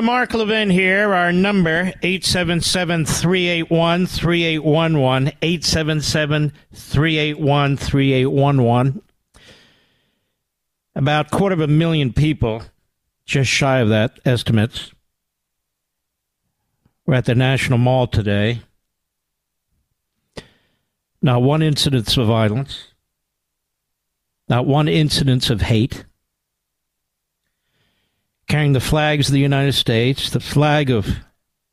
Mark Levin here. Our number, 877-381-3811, 877-381-3811. About quarter of a million people, just shy of that, estimates. We're at the National Mall today. Not one incidence of violence. Not one incidence of hate carrying the flags of the United States, the flag of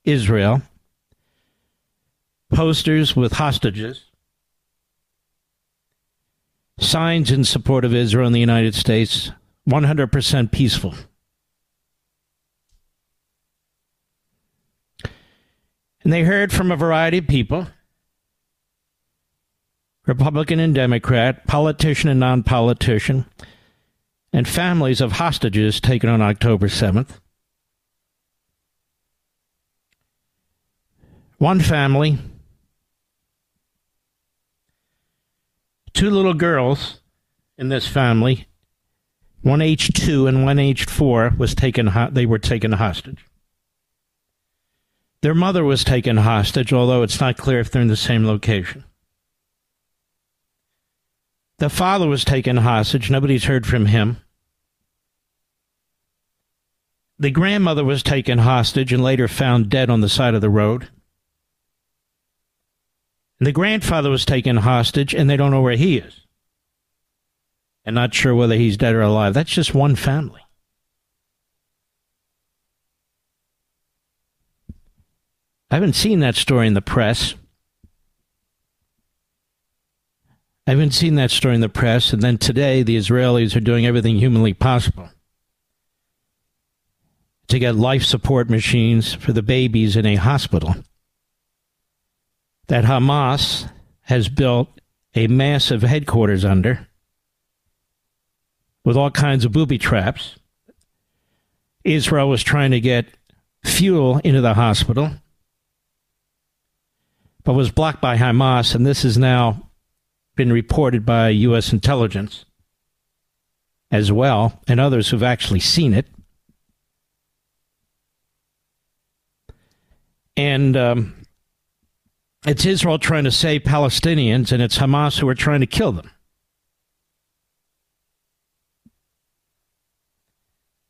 Israel, posters with hostages, signs in support of Israel and the United States, 100% peaceful. And they heard from a variety of people Republican and Democrat, politician and non politician and families of hostages taken on October 7th. One family, two little girls in this family, one aged 2 and one aged 4 was taken they were taken hostage. Their mother was taken hostage, although it's not clear if they're in the same location. The father was taken hostage. Nobody's heard from him. The grandmother was taken hostage and later found dead on the side of the road. The grandfather was taken hostage and they don't know where he is. And not sure whether he's dead or alive. That's just one family. I haven't seen that story in the press. I haven't seen that story in the press. And then today, the Israelis are doing everything humanly possible to get life support machines for the babies in a hospital that Hamas has built a massive headquarters under with all kinds of booby traps. Israel was trying to get fuel into the hospital, but was blocked by Hamas, and this is now been reported by U.S. intelligence as well, and others who've actually seen it. And um, it's Israel trying to save Palestinians, and it's Hamas who are trying to kill them.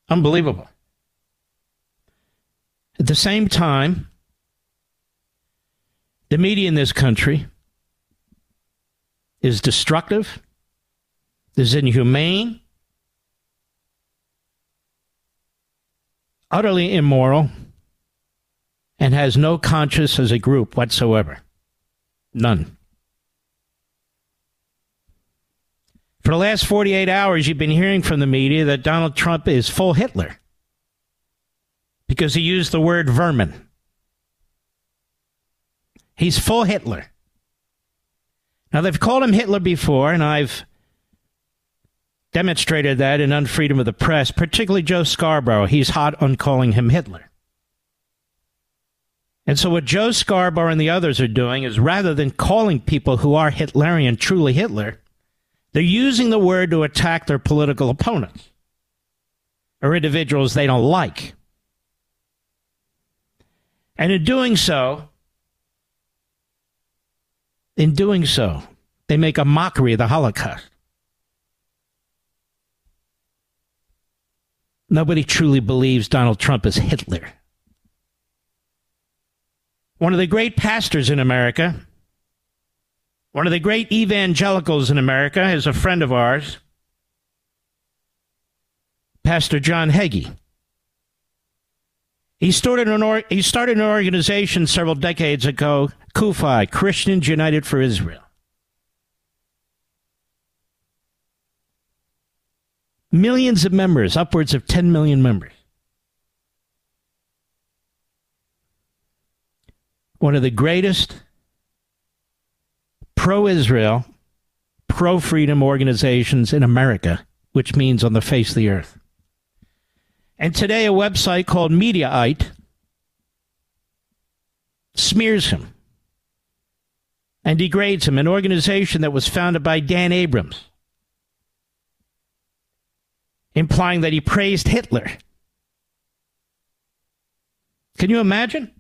Unbelievable. At the same time, the media in this country is destructive, is inhumane, utterly immoral, and has no conscience as a group whatsoever. None. For the last 48 hours, you've been hearing from the media that Donald Trump is full Hitler because he used the word vermin. He's full Hitler. Now, they've called him Hitler before, and I've demonstrated that in Unfreedom of the Press, particularly Joe Scarborough. He's hot on calling him Hitler. And so, what Joe Scarborough and the others are doing is rather than calling people who are Hitlerian truly Hitler, they're using the word to attack their political opponents or individuals they don't like. And in doing so, in doing so, they make a mockery of the Holocaust. Nobody truly believes Donald Trump is Hitler. One of the great pastors in America, one of the great evangelicals in America, is a friend of ours, Pastor John Hagee. He started, an or- he started an organization several decades ago, CUFI, Christians United for Israel. Millions of members, upwards of 10 million members. one of the greatest pro Israel, pro freedom organizations in America, which means on the face of the earth. And today, a website called Mediaite smears him and degrades him, an organization that was founded by Dan Abrams, implying that he praised Hitler. Can you imagine?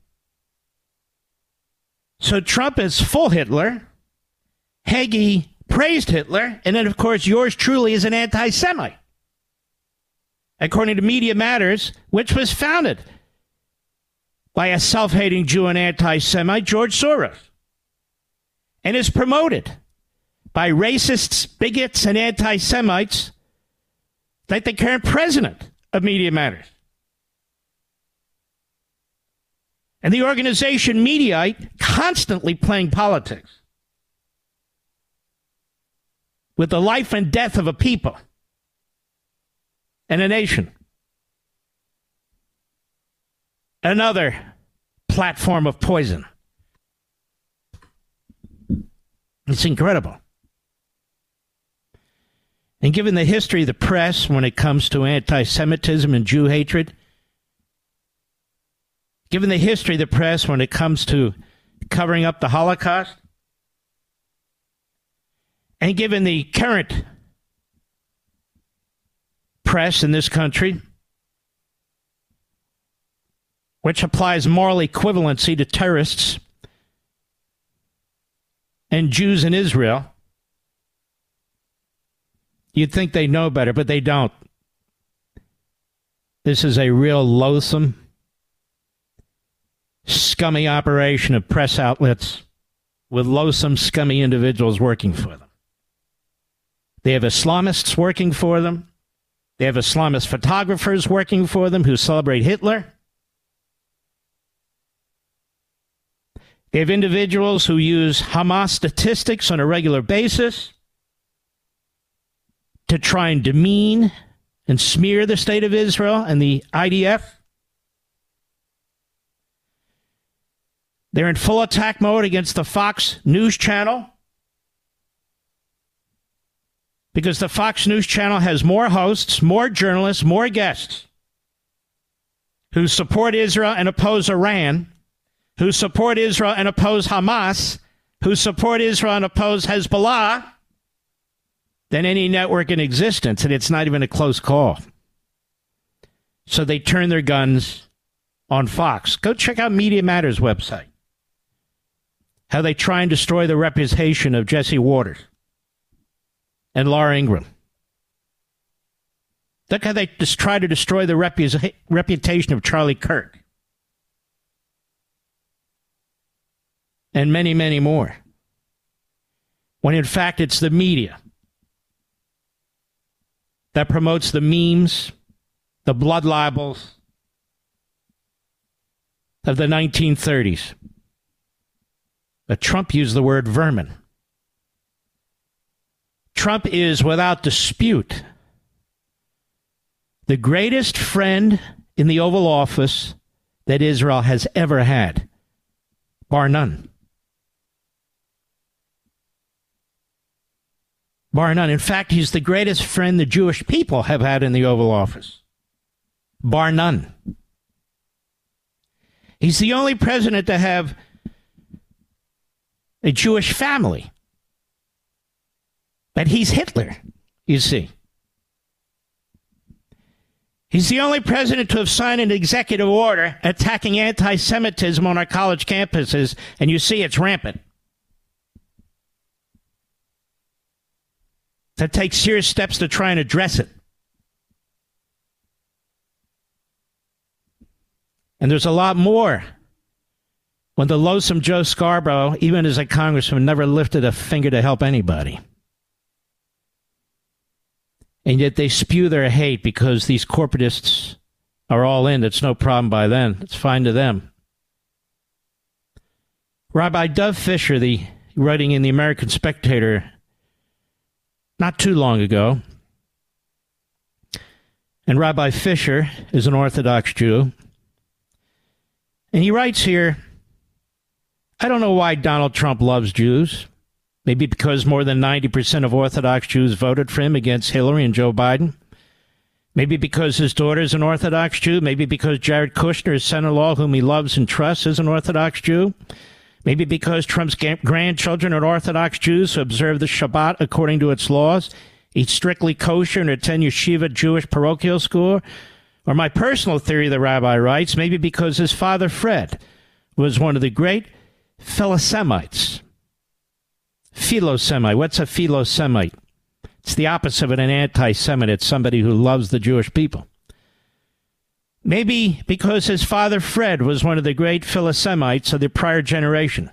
So Trump is full Hitler. Hagee praised Hitler. And then, of course, yours truly is an anti Semite. According to Media Matters, which was founded by a self hating Jew and anti Semite, George Soros, and is promoted by racists, bigots, and anti Semites like the current president of Media Matters. and the organization Mediaite constantly playing politics with the life and death of a people and a nation. Another platform of poison. It's incredible. And given the history of the press when it comes to anti Semitism and Jew hatred, given the history of the press when it comes to covering up the Holocaust, and given the current press in this country, which applies moral equivalency to terrorists and Jews in Israel, you'd think they know better, but they don't. This is a real loathsome scummy operation of press outlets with loathsome, scummy individuals working for them. They have Islamists working for them. They have Islamist photographers working for them who celebrate Hitler. They have individuals who use Hamas statistics on a regular basis to try and demean and smear the state of Israel and the IDF. They're in full attack mode against the Fox News Channel because the Fox News Channel has more hosts, more journalists, more guests who support Israel and oppose Iran, who support Israel and oppose Hamas, who support Israel and oppose Hezbollah, than any network in existence. And it's not even a close call. So they turn their guns on Fox. Go check out Media Matters website how they try and destroy the reputation of Jesse Watters and Laura Ingraham. Look how they just try to destroy the repu- reputation of Charlie Kirk. And many, many more. When in fact it's the media that promotes the memes, the blood libels of the 1930s. But Trump used the word vermin. Trump is, without dispute, the greatest friend in the Oval Office that Israel has ever had, bar none. Bar none. In fact, he's the greatest friend the Jewish people have had in the Oval Office. Bar none. He's the only president to have a Jewish family. But he's Hitler, you see. He's the only president to have signed an executive order attacking anti Semitism on our college campuses, and you see it's rampant. To take serious steps to try and address it. And there's a lot more. When the loathsome Joe Scarborough, even as a congressman, never lifted a finger to help anybody. And yet they spew their hate because these corporatists are all in. It's no problem by then. It's fine to them. Rabbi Dov Fischer, the writing in the American Spectator not too long ago, and Rabbi Fischer is an Orthodox Jew. And he writes here I don't know why Donald Trump loves Jews. Maybe because more than 90% of Orthodox Jews voted for him against Hillary and Joe Biden. Maybe because his daughter is an Orthodox Jew. Maybe because Jared Kushner, his son in law, whom he loves and trusts, is an Orthodox Jew. Maybe because Trump's grandchildren are Orthodox Jews who observe the Shabbat according to its laws, eat strictly kosher, and attend yeshiva Jewish parochial school. Or my personal theory, the rabbi writes, maybe because his father, Fred, was one of the great Philosemites. Philosemite. What's a Philosemite? It's the opposite of an anti Semite. It's somebody who loves the Jewish people. Maybe because his father Fred was one of the great Philosemites of the prior generation,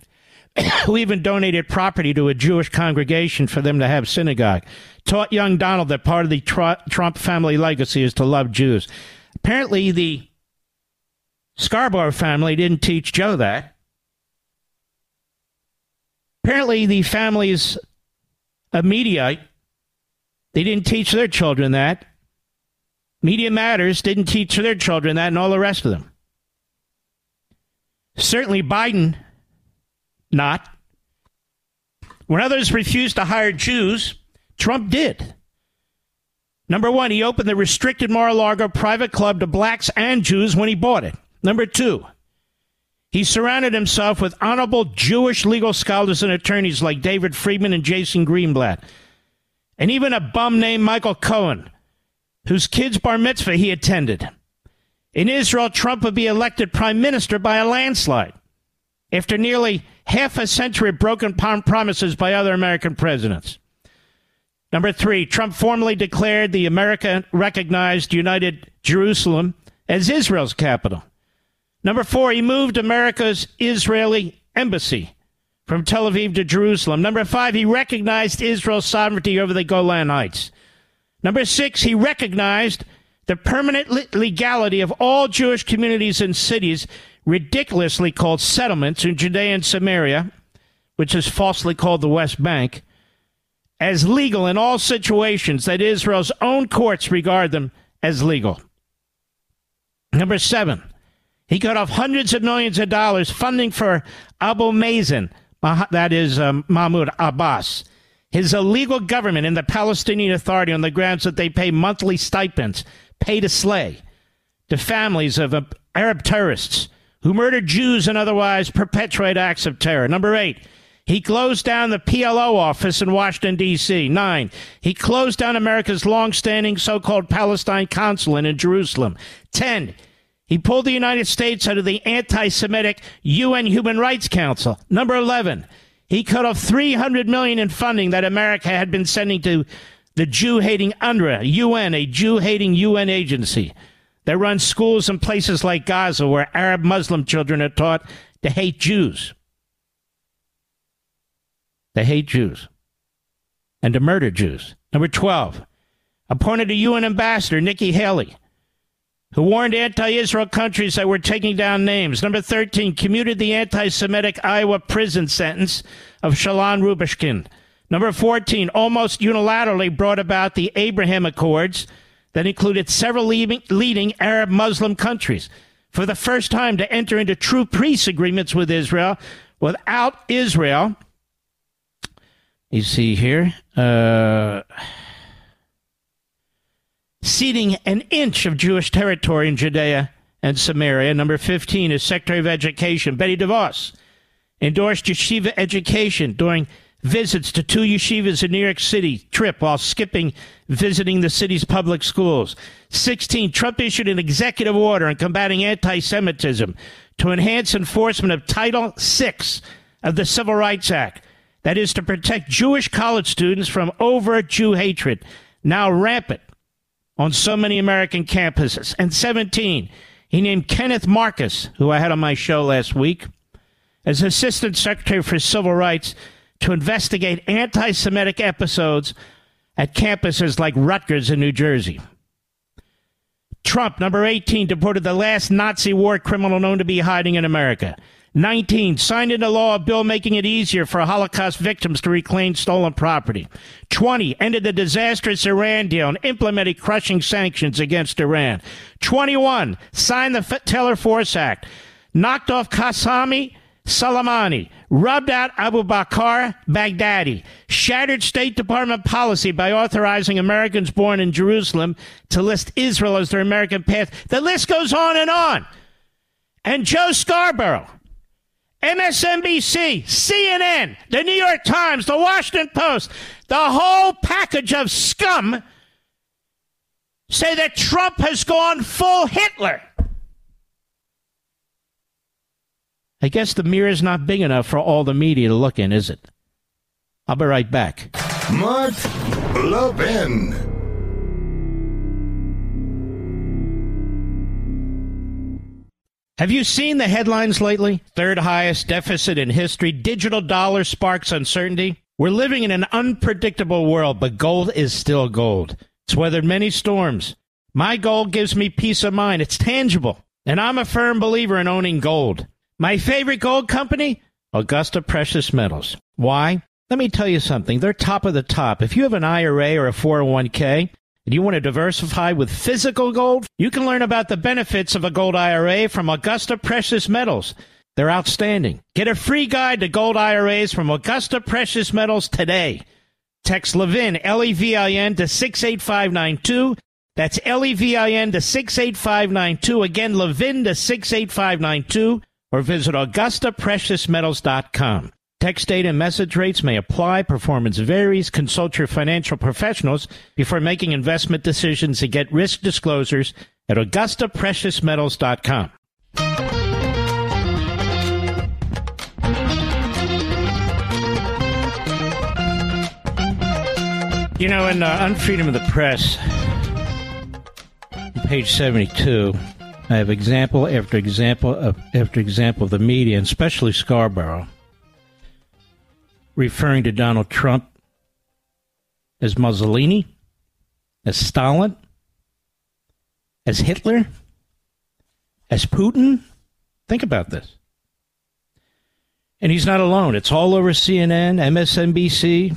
who even donated property to a Jewish congregation for them to have synagogue, taught young Donald that part of the Trump family legacy is to love Jews. Apparently, the Scarborough family didn't teach Joe that. Apparently, the families of Mediaite, they didn't teach their children that. Media Matters didn't teach their children that, and all the rest of them. Certainly, Biden, not. When others refused to hire Jews, Trump did. Number one, he opened the restricted Mar a Lago private club to blacks and Jews when he bought it. Number two, he surrounded himself with honorable Jewish legal scholars and attorneys like David Friedman and Jason Greenblatt, and even a bum named Michael Cohen, whose kid's bar mitzvah he attended. In Israel, Trump would be elected prime minister by a landslide after nearly half a century of broken promises by other American presidents. Number three, Trump formally declared the America recognized United Jerusalem as Israel's capital. Number four, he moved America's Israeli embassy from Tel Aviv to Jerusalem. Number five, he recognized Israel's sovereignty over the Golan Heights. Number six, he recognized the permanent legality of all Jewish communities and cities, ridiculously called settlements in Judea and Samaria, which is falsely called the West Bank, as legal in all situations that Israel's own courts regard them as legal. Number seven, he cut off hundreds of millions of dollars funding for Abu Mazen, that is um, Mahmoud Abbas, his illegal government and the Palestinian Authority on the grounds that they pay monthly stipends, pay to slay, to families of uh, Arab terrorists who murder Jews and otherwise perpetrate acts of terror. Number eight, he closed down the PLO office in Washington, D.C. Nine, he closed down America's long-standing so-called Palestine consulate in Jerusalem. Ten, he pulled the United States out of the anti Semitic UN Human Rights Council. Number 11, he cut off 300 million in funding that America had been sending to the Jew hating UNRWA, UN, a Jew hating UN agency that runs schools in places like Gaza where Arab Muslim children are taught to hate Jews. They hate Jews and to murder Jews. Number 12, appointed a UN ambassador, Nikki Haley who warned anti Israel countries that were taking down names. Number 13, commuted the anti Semitic Iowa prison sentence of Sholom Rubashkin. Number 14, almost unilaterally brought about the Abraham Accords that included several leading Arab Muslim countries. For the first time to enter into true peace agreements with Israel without Israel You see here, uh, ceding an inch of Jewish territory in Judea and Samaria. Number 15 is Secretary of Education Betsy DeVos endorsed yeshiva education during visits to two yeshivas in New York City trip while skipping visiting the city's public schools. 16. Trump issued an executive order on combating anti Semitism to enhance enforcement of Title VI of the Civil Rights Act. That is to protect Jewish college students from overt Jew hatred, now rampant on so many American campuses. And 17. He named Kenneth Marcus, who I had on my show last week, as Assistant Secretary for Civil Rights to investigate anti Semitic episodes at campuses like Rutgers in New Jersey. Trump, number 18, deported the last Nazi war criminal known to be hiding in America. 19. Signed into law a bill making it easier for Holocaust victims to reclaim stolen property. 20. Ended the disastrous Iran deal and implemented crushing sanctions against Iran. 21. Signed the Taylor Force Act. Knocked off Qasemi Soleimani rubbed out Abu Bakr Baghdadi, shattered State Department policy by authorizing Americans born in Jerusalem to list Israel as their American path. The list goes on and on. And Joe Scarborough, MSNBC, CNN, the New York Times, the Washington Post, the whole package of scum say that Trump has gone full Hitler. I guess the mirror is not big enough for all the media to look in, is it? I'll be right back. Mark Levin. Have you seen the headlines lately? Third highest deficit in history. Digital dollar sparks uncertainty. We're living in an unpredictable world, but gold is still gold. It's weathered many storms. My gold gives me peace of mind. It's tangible. And I'm a firm believer in owning gold. My favorite gold company? Augusta Precious Metals. Why? Let me tell you something. They're top of the top. If you have an IRA or a 401k and you want to diversify with physical gold, you can learn about the benefits of a gold IRA from Augusta Precious Metals. They're outstanding. Get a free guide to gold IRAs from Augusta Precious Metals today. Text Levin, L E V I N, to 68592. That's L E V I N to 68592. Again, Levin to 68592 or visit AugustaPreciousMetals.com. Text data and message rates may apply. Performance varies. Consult your financial professionals before making investment decisions and get risk disclosures at AugustaPreciousMetals.com. You know, in uh, Unfreedom of the Press, page 72, I have example after example of, after example of the media, and especially Scarborough, referring to Donald Trump as Mussolini, as Stalin, as Hitler, as Putin. Think about this. And he's not alone. It's all over CNN, MSNBC.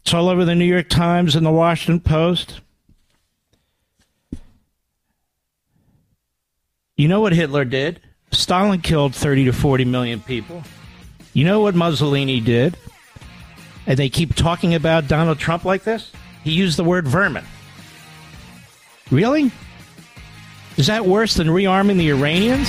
It's all over the New York Times and the Washington Post. You know what Hitler did? Stalin killed 30 to 40 million people. You know what Mussolini did? And they keep talking about Donald Trump like this? He used the word vermin. Really? Is that worse than rearming the Iranians?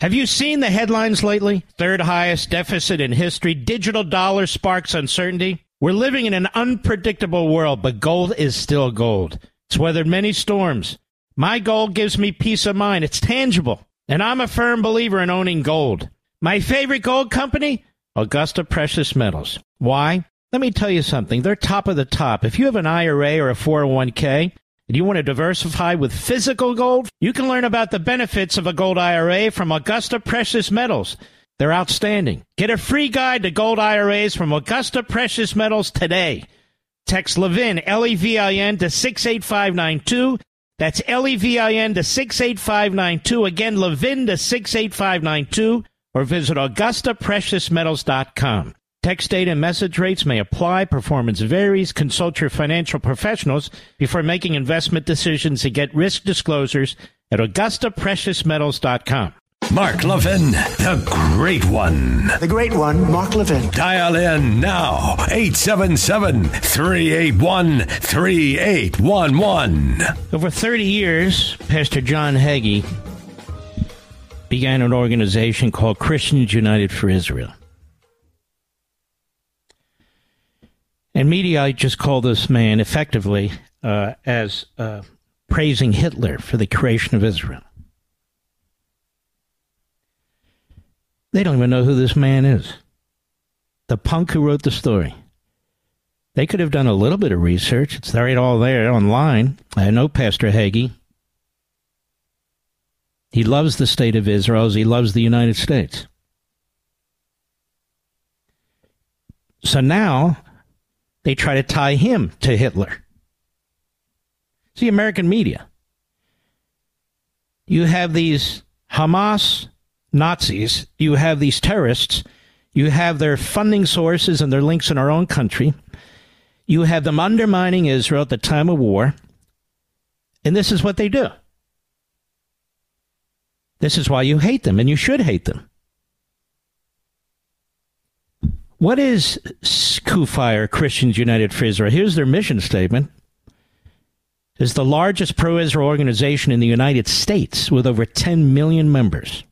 Have you seen the headlines lately? Third highest deficit in history. Digital dollar sparks uncertainty. We're living in an unpredictable world, but gold is still gold. It's weathered many storms. My gold gives me peace of mind. It's tangible. And I'm a firm believer in owning gold. My favorite gold company? Augusta Precious Metals. Why? Let me tell you something. They're top of the top. If you have an IRA or a 401k and you want to diversify with physical gold, you can learn about the benefits of a gold IRA from Augusta Precious Metals. They're outstanding. Get a free guide to gold IRAs from Augusta Precious Metals today. Text Levin, L E V I N, to 68592. That's L E V I N to 68592. Again, Levin to 68592. Or visit AugustaPreciousMetals.com. Text data and message rates may apply. Performance varies. Consult your financial professionals before making investment decisions and get risk disclosures at AugustaPreciousMetals.com. Mark Levin, the great one. The great one, Mark Levin. Dial in now, 877 381 3811. Over 30 years, Pastor John Hagee began an organization called Christians United for Israel. And media just called this man effectively uh, as uh, praising Hitler for the creation of Israel. They don't even know who this man is. The punk who wrote the story. They could have done a little bit of research. It's right all there online. I know Pastor Hagee. He loves the state of Israel as he loves the United States. So now they try to tie him to Hitler. See, American media. You have these Hamas Nazis, you have these terrorists, you have their funding sources and their links in our own country, you have them undermining Israel at the time of war, and this is what they do. This is why you hate them, and you should hate them. What is CUFI, Christians United for Israel? Here's their mission statement. It's the largest pro-Israel organization in the United States with over 10 million members.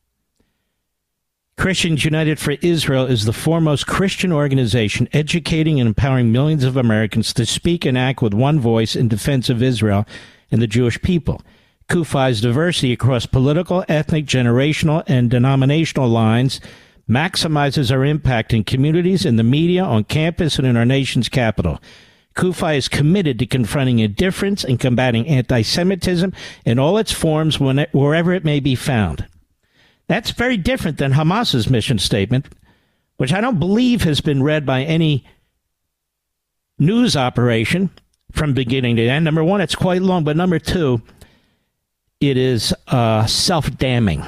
Christians United for Israel is the foremost Christian organization educating and empowering millions of Americans to speak and act with one voice in defense of Israel and the Jewish people. CUFI's diversity across political, ethnic, generational, and denominational lines maximizes our impact in communities, in the media, on campus, and in our nation's capital. CUFI is committed to confronting indifference and combating anti Semitism in all its forms wherever it may be found. That's very different than Hamas's mission statement, which I don't believe has been read by any news operation from beginning to end. Number one, it's quite long, but number two, it is uh, self damning.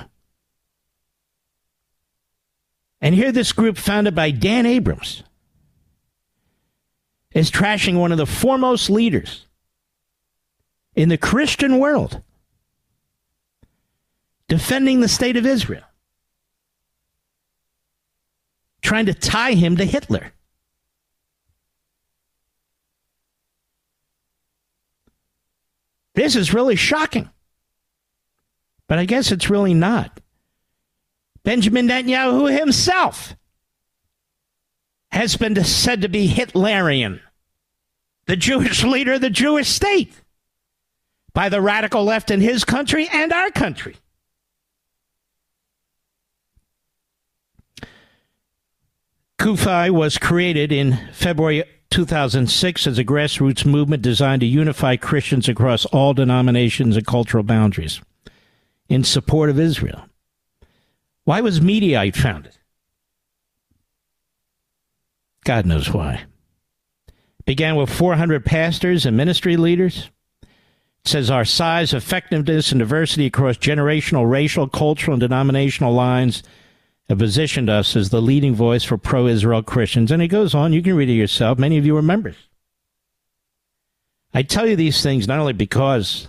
And here, this group founded by Dan Abrams is trashing one of the foremost leaders in the Christian world defending the state of Israel, trying to tie him to Hitler. This is really shocking. But I guess it's really not. Benjamin Netanyahu himself has been said to be Hitlerian, the Jewish leader of the Jewish state, by the radical left in his country and our country. CUFI was created in February 2006 as a grassroots movement designed to unify Christians across all denominations and cultural boundaries in support of Israel. Why was Mediaite founded? God knows why. Began with 400 pastors and ministry leaders. It says our size, effectiveness, and diversity across generational, racial, cultural, and denominational lines have positioned us as the leading voice for pro Israel Christians. And it goes on, you can read it yourself. Many of you are members. I tell you these things not only because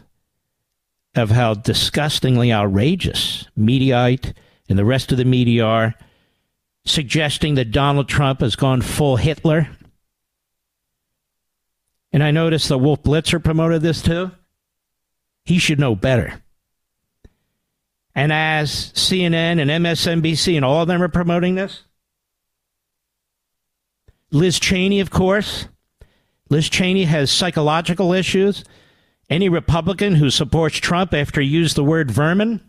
of how disgustingly outrageous Mediaite and the rest of the media are, suggesting that Donald Trump has gone full Hitler. And I noticed the Wolf Blitzer promoted this too. He should know better. And as CNN and MSNBC and all of them are promoting this, Liz Cheney, of course. Liz Cheney has psychological issues. Any Republican who supports Trump after he used the word vermin,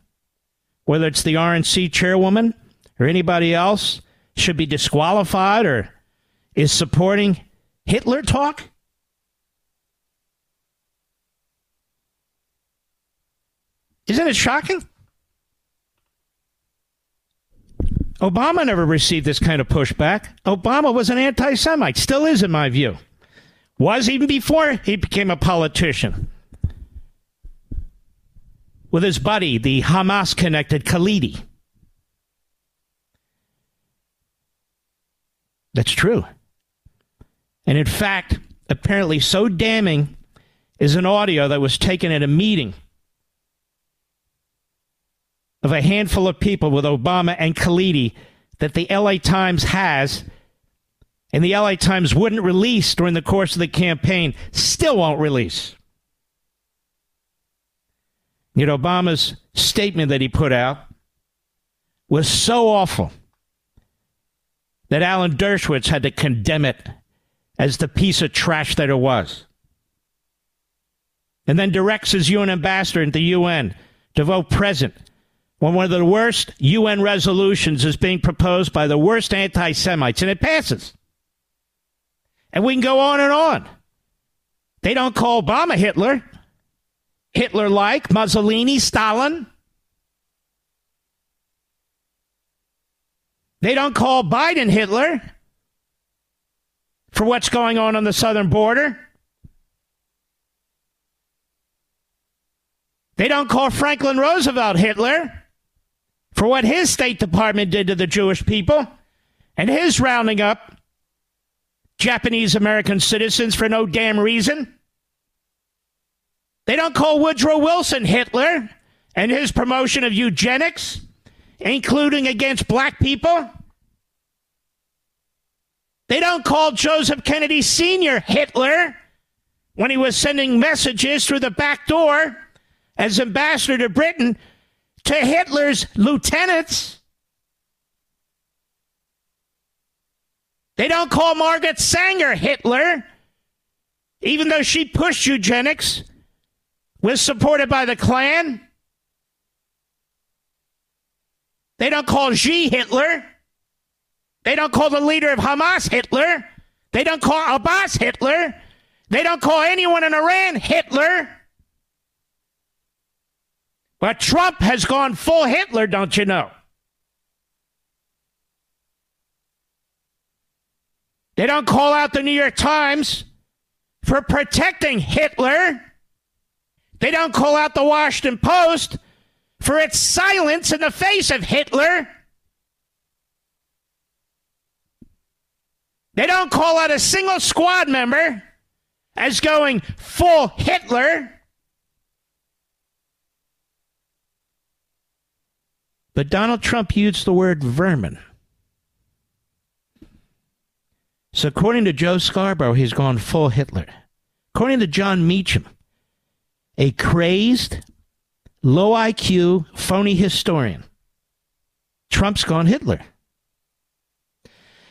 whether it's the RNC chairwoman or anybody else, should be disqualified or is supporting Hitler talk? Isn't it shocking? Obama never received this kind of pushback. Obama was an anti Semite, still is, in my view. Was even before he became a politician. With his buddy, the Hamas connected Khalidi. That's true. And in fact, apparently so damning is an audio that was taken at a meeting of a handful of people with Obama and Khalidi that the LA Times has and the LA Times wouldn't release during the course of the campaign, still won't release. Yet Obama's statement that he put out was so awful that Alan Dershowitz had to condemn it as the piece of trash that it was. And then directs his UN ambassador at the UN to vote present when one of the worst UN resolutions is being proposed by the worst anti Semites, and it passes. And we can go on and on. They don't call Obama Hitler. Hitler like, Mussolini, Stalin. They don't call Biden Hitler for what's going on on the southern border. They don't call Franklin Roosevelt Hitler for what his State Department did to the Jewish people and his rounding up Japanese American citizens for no damn reason. They don't call Woodrow Wilson Hitler and his promotion of eugenics, including against black people. They don't call Joseph Kennedy Sr. Hitler when he was sending messages through the back door as ambassador to Britain to Hitler's lieutenants. They don't call Margaret Sanger Hitler, even though she pushed eugenics, was supported by the Klan. They don't call Xi Hitler. They don't call the leader of Hamas Hitler. They don't call Abbas Hitler. They don't call anyone in Iran Hitler. But Trump has gone full Hitler, don't you know? They don't call out the New York Times for protecting Hitler. They don't call out the Washington Post for its silence in the face of Hitler. They don't call out a single squad member as going full Hitler. But Donald Trump used the word vermin. So, according to Joe Scarborough, he's gone full Hitler. According to Jon Meacham, a crazed, low IQ, phony historian, Trump's gone Hitler.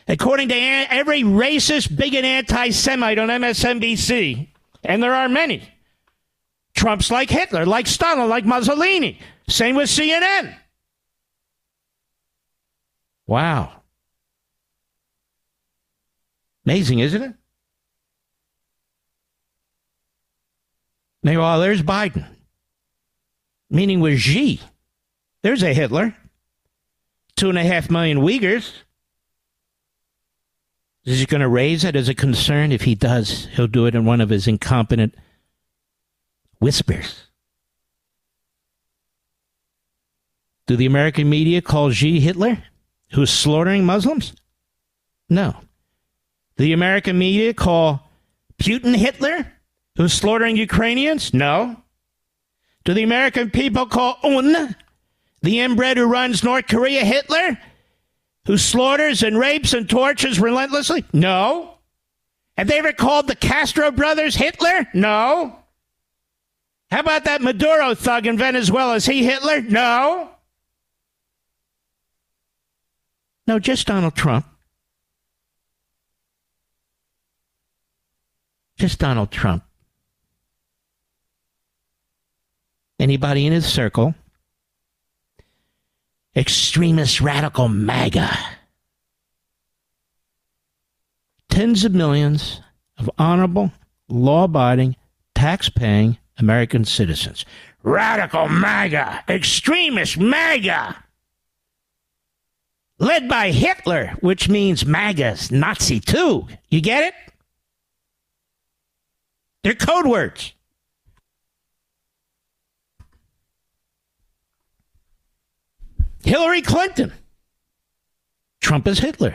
According to every racist, bigot, anti Semite on MSNBC, and there are many, Trump's like Hitler, like Stalin, like Mussolini. Same with CNN. Wow. Amazing, isn't it? Meanwhile, there's Biden. Meaning with Xi. There's a Hitler. Two and a half million Uyghurs. Is he going to raise it as a concern? If he does, he'll do it in one of his incompetent whispers. Do the American media call Xi Hitler, who's slaughtering Muslims? No the American media call Putin Hitler, who's slaughtering Ukrainians? No. Do the American people call Un, the inbred who runs North Korea, Hitler, who slaughters and rapes and tortures relentlessly? No. Have they ever called the Castro brothers Hitler? No. How about that Maduro thug in Venezuela? Is he Hitler? No. No, just Donald Trump. Just Donald Trump. Anybody in his circle? Extremist radical MAGA. Tens of millions of honorable, law abiding, tax paying American citizens. Radical MAGA, extremist MAGA. Led by Hitler, which means MAGA's Nazi too. You get it? They're code words. Hillary Clinton. Trump is Hitler.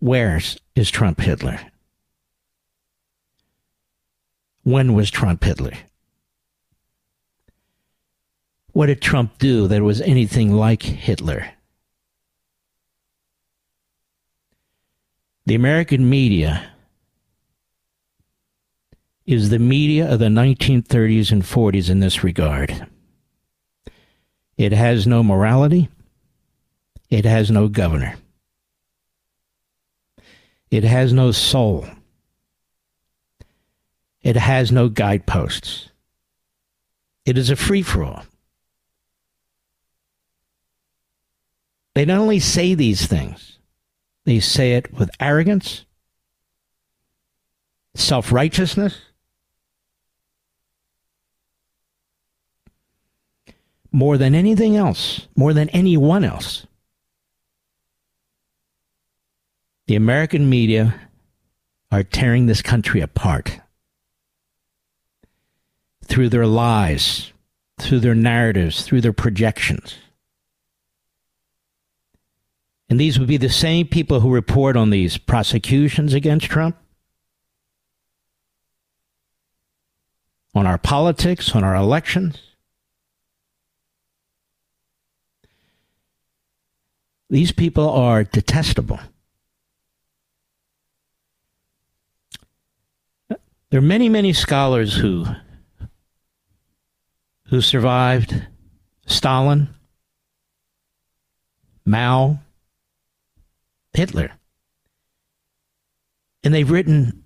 Where's is Trump Hitler? When was Trump Hitler? What did Trump do that was anything like Hitler? The American media is the media of the 1930s and 40s in this regard. It has no morality. It has no governor. It has no soul. It has no guideposts. It is a free for all. They not only say these things, they say it with arrogance, self righteousness, more than anything else, more than anyone else. The American media are tearing this country apart through their lies, through their narratives, through their projections. And these would be the same people who report on these prosecutions against Trump, on our politics, on our elections. These people are detestable. There are many, many scholars who who survived Stalin, Mao, Hitler. And they've written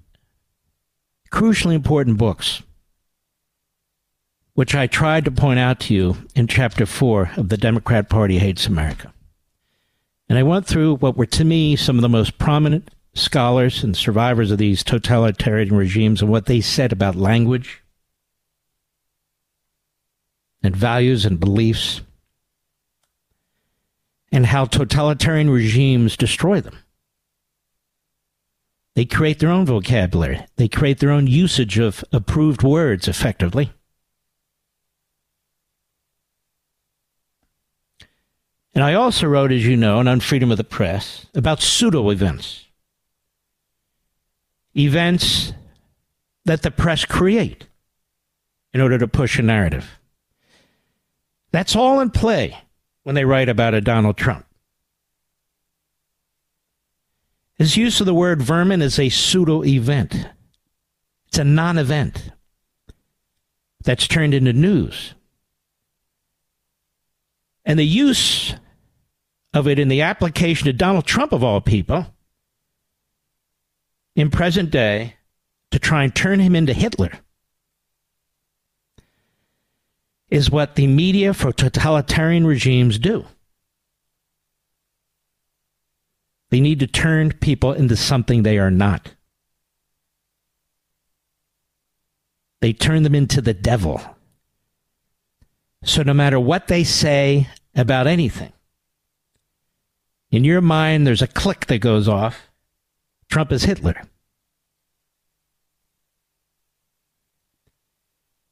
crucially important books, which I tried to point out to you in chapter four of The Democrat Party Hates America. And I went through what were to me some of the most prominent scholars and survivors of these totalitarian regimes and what they said about language and values and beliefs and how totalitarian regimes destroy them. They create their own vocabulary. They create their own usage of approved words effectively. And I also wrote, as you know, on Freedom of the Press about pseudo events events that the press create in order to push a narrative. That's all in play when they write about a Donald Trump. His use of the word vermin is a pseudo event. It's a non event that's turned into news. And the use of it in the application to Donald Trump, of all people, in present day to try and turn him into Hitler is what the media for totalitarian regimes do. They need to turn people into something they are not. They turn them into the devil. So no matter what they say about anything, in your mind, there's a click that goes off Trump is Hitler.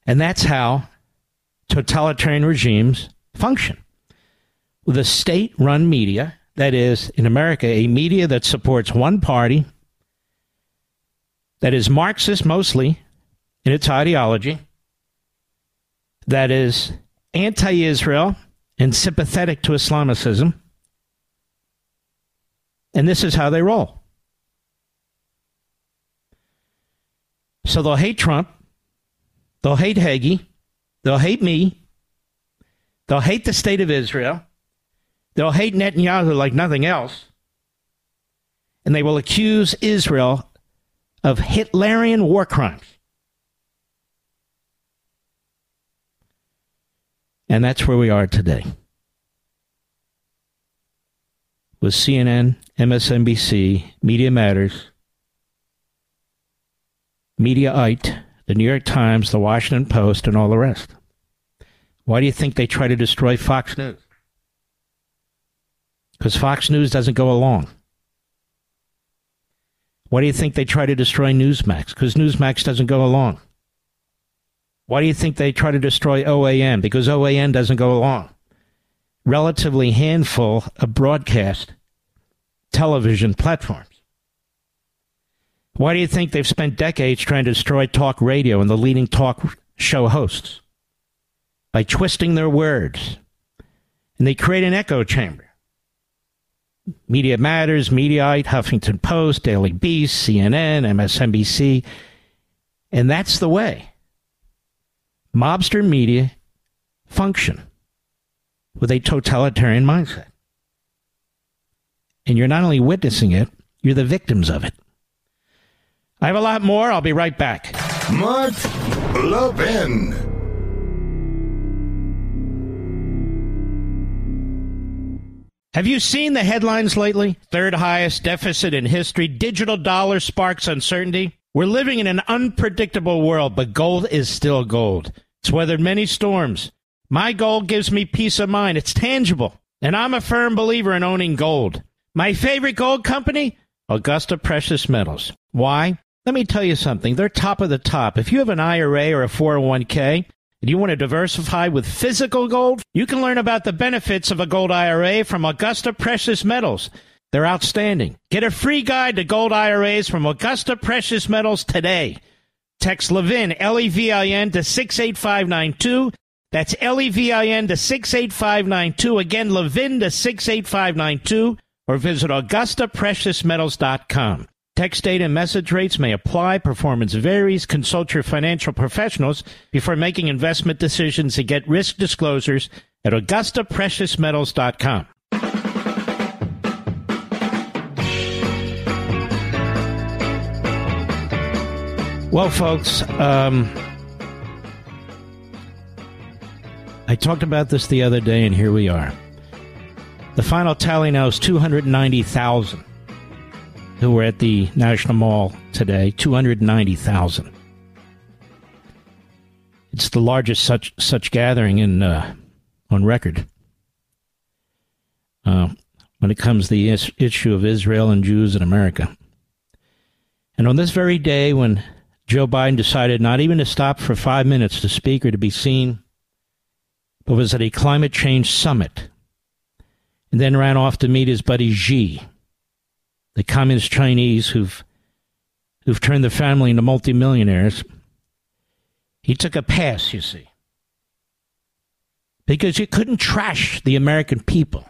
And that's how totalitarian regimes function. With a state run media, that is, in America, a media that supports one party, that is Marxist mostly in its ideology, that is anti Israel and sympathetic to Islamicism. And this is how they roll. So they'll hate Trump. They'll hate Hagee. They'll hate me. They'll hate the state of Israel. They'll hate Netanyahu like nothing else. And they will accuse Israel of Hitlerian war crimes. And that's where we are today. With CNN, MSNBC, Media Matters, Mediaite, the New York Times, the Washington Post, and all the rest. Why do you think they try to destroy Fox News? Because Fox News doesn't go along. Why do you think they try to destroy Newsmax? Because Newsmax doesn't go along. Why do you think they try to destroy OAN? Because OAN doesn't go along. Relatively handful of broadcast television platforms. Why do you think they've spent decades trying to destroy talk radio and the leading talk show hosts? By twisting their words. And they create an echo chamber. Media Matters, Mediaite, Huffington Post, Daily Beast, CNN, MSNBC. And that's the way mobster media function with a totalitarian mindset. And you're not only witnessing it, you're the victims of it. I have a lot more. I'll be right back. Mark Levin. Have you seen the headlines lately? Third highest deficit in history. Digital dollar sparks uncertainty. We're living in an unpredictable world, but gold is still gold. It's weathered many storms. My gold gives me peace of mind. It's tangible. And I'm a firm believer in owning gold. My favorite gold company? Augusta Precious Metals. Why? Let me tell you something. They're top of the top. If you have an IRA or a 401k, and you want to diversify with physical gold, you can learn about the benefits of a gold IRA from Augusta Precious Metals. They're outstanding. Get a free guide to gold IRAs from Augusta Precious Metals today. Text Levin, L E V I N, to 68592. That's L E V I N to 68592. Again, Levin to 68592. Or visit AugustaPreciousMetals.com. Text data and message rates may apply. Performance varies. Consult your financial professionals before making investment decisions and get risk disclosures at AugustaPreciousMetals.com. Well, folks, um, I talked about this the other day, and here we are. The final tally now is 290,000 who were at the National Mall today. 290,000. It's the largest such such gathering in uh, on record. Uh, when it comes to the is- issue of Israel and Jews in America. And on this very day, when Joe Biden decided not even to stop for five minutes to speak or to be seen, but was at a climate change summit, and then ran off to meet his buddy Xi, the communist Chinese who've who've turned the family into multimillionaires. He took a pass, you see, because you couldn't trash the American people.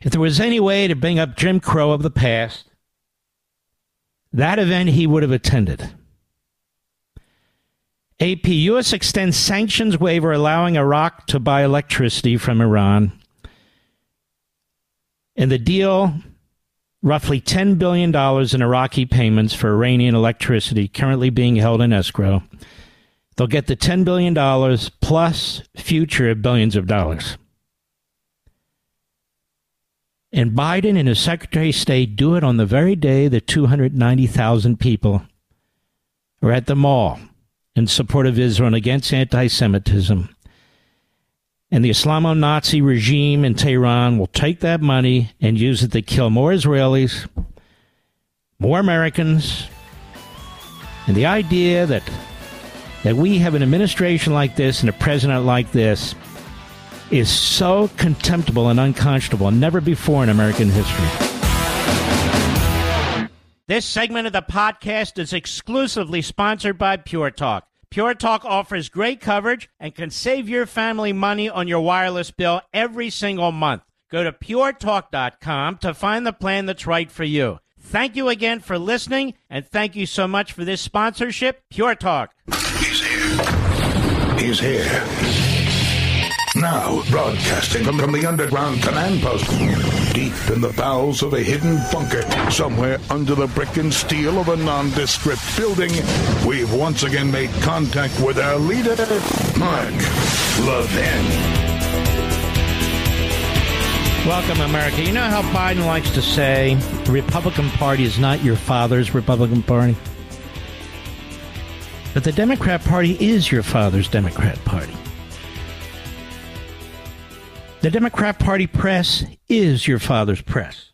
If there was any way to bring up Jim Crow of the past, that event he would have attended. AP U.S. extends sanctions waiver allowing Iraq to buy electricity from Iran. And the deal, roughly $10 billion in Iraqi payments for Iranian electricity currently being held in escrow. They'll get the $10 billion plus future billions of dollars. And Biden and his Secretary of State do it on the very day that 290,000 people are at the mall in support of Israel and against anti Semitism. And the Islamo Nazi regime in Tehran will take that money and use it to kill more Israelis, more Americans. And the idea that, that we have an administration like this and a president like this is so contemptible and unconscionable, never before in American history. This segment of the podcast is exclusively sponsored by Pure Talk. Pure Talk offers great coverage and can save your family money on your wireless bill every single month. Go to puretalk.com to find the plan that's right for you. Thank you again for listening, and thank you so much for this sponsorship, Pure Talk. He's here. He's here. Now, broadcasting from, from the underground command post, deep in the bowels of a hidden bunker, somewhere under the brick and steel of a nondescript building, we've once again made contact with our leader, Mark Levin. Welcome, America. You know how Biden likes to say the Republican Party is not your father's Republican Party? But the Democrat Party is your father's Democrat Party. The Democrat Party press is your father's press.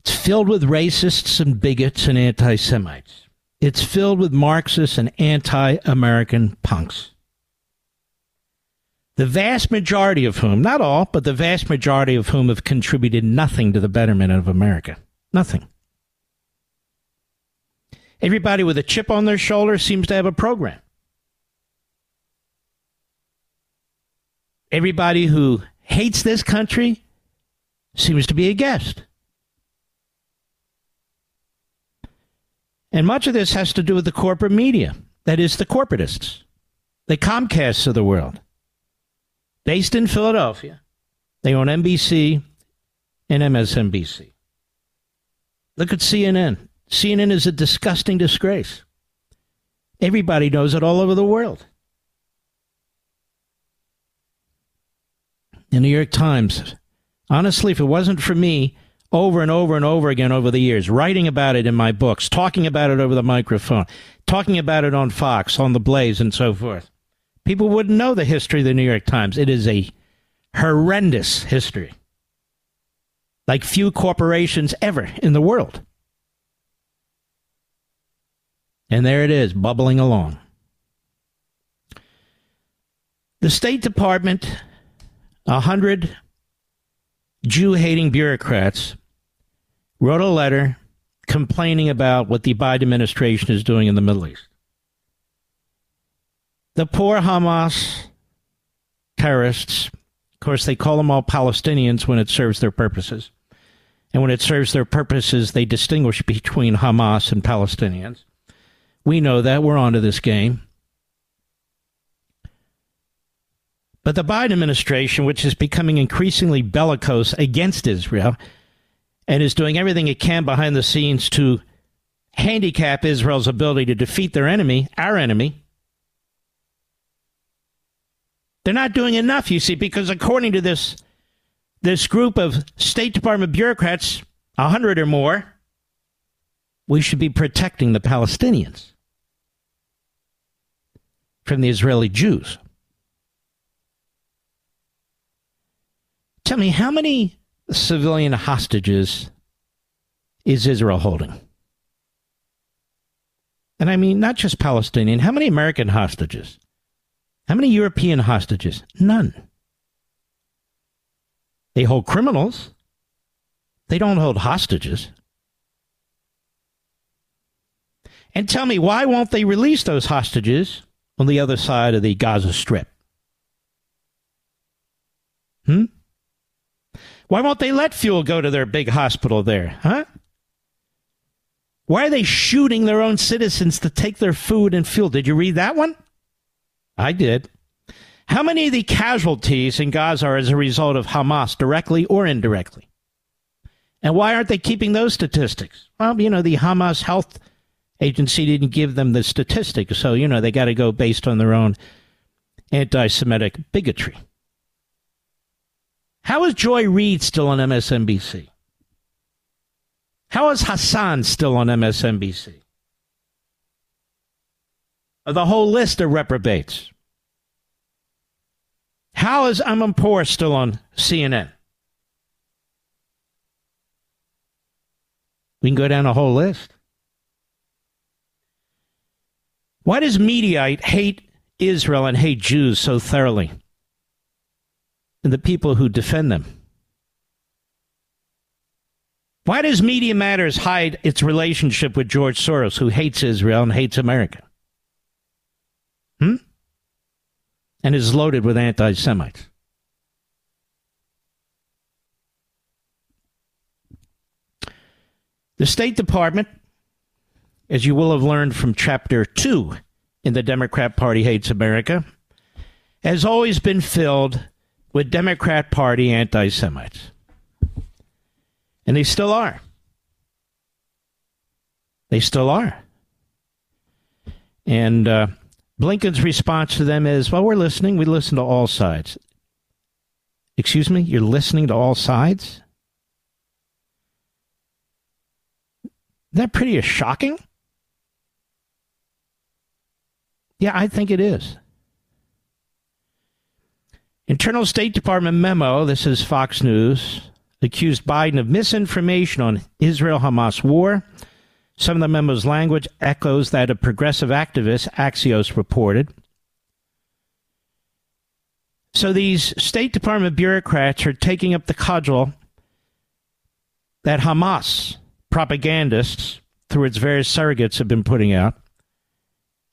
It's filled with racists and bigots and anti Semites. It's filled with Marxists and anti American punks. the vast majority of whom, not all, but the vast majority of whom have contributed nothing to the betterment of America. Nothing. Everybody with a chip on their shoulder seems to have a program. Everybody who hates this country seems to be a guest. And much of this has to do with the corporate media, that is, the corporatists, the Comcasts of the world. Based in Philadelphia, they own NBC and MSNBC. Look at CNN. CNN is a disgusting disgrace. Everybody knows it all over the world. The New York Times. Honestly, if it wasn't for me, over and over and over again over the years, writing about it in my books, talking about it over the microphone, talking about it on Fox, on the Blaze, and so forth. People wouldn't know the history of the New York Times. It is a horrendous history, like few corporations ever in the world. And there it is, bubbling along. The State Department, a hundred Jew hating bureaucrats wrote a letter complaining about what the Biden administration is doing in the Middle East. The poor Hamas terrorists, of course, they call them all Palestinians when it serves their purposes. And when it serves their purposes, they distinguish between Hamas and Palestinians. We know that. We're onto this game. But the Biden administration, which is becoming increasingly bellicose against Israel, and is doing everything it can behind the scenes to handicap Israel's ability to defeat their enemy, our enemy. They're not doing enough, you see, because according to this this group of State Department bureaucrats, a hundred or more, we should be protecting the Palestinians from the Israeli Jews. Tell me, how many civilian hostages is Israel holding? And I mean, not just Palestinian. How many American hostages? How many European hostages? None. They hold criminals. They don't hold hostages. And tell me, why won't they release those hostages on the other side of the Gaza Strip? Hmm? Why won't they let fuel go to their big hospital there, huh? Why are they shooting their own citizens to take their food and fuel? Did you read that one? I did. How many of the casualties in Gaza are as a result of Hamas, directly or indirectly? And why aren't they keeping those statistics? Well, you know, the Hamas Health Agency didn't give them the statistics, so, you know, they got to go based on their own anti Semitic bigotry. How is Joy Reid still on MSNBC? How is Hasan still on MSNBC? Uh, the whole list of reprobates. How is Amanpour still on CNN? We can go down a whole list. Why does Mediaite hate Israel and hate Jews so thoroughly? And the people who defend them. Why does Media Matters hide its relationship with George Soros, who hates Israel and hates America? Hmm? And is loaded with anti Semites. The State Department, as you will have learned from Chapter 2 in The Democrat Party Hates America, has always been filled with Democrat Party anti Semites. And they still are. They still are. And uh, Blinken's response to them is well, we're listening. We listen to all sides. Excuse me? You're listening to all sides? Isn't that pretty shocking? Yeah, I think it is. Internal State Department memo, this is Fox News, accused Biden of misinformation on Israel Hamas war. Some of the memo's language echoes that of progressive activist Axios reported. So these State Department bureaucrats are taking up the cudgel that Hamas propagandists, through its various surrogates, have been putting out,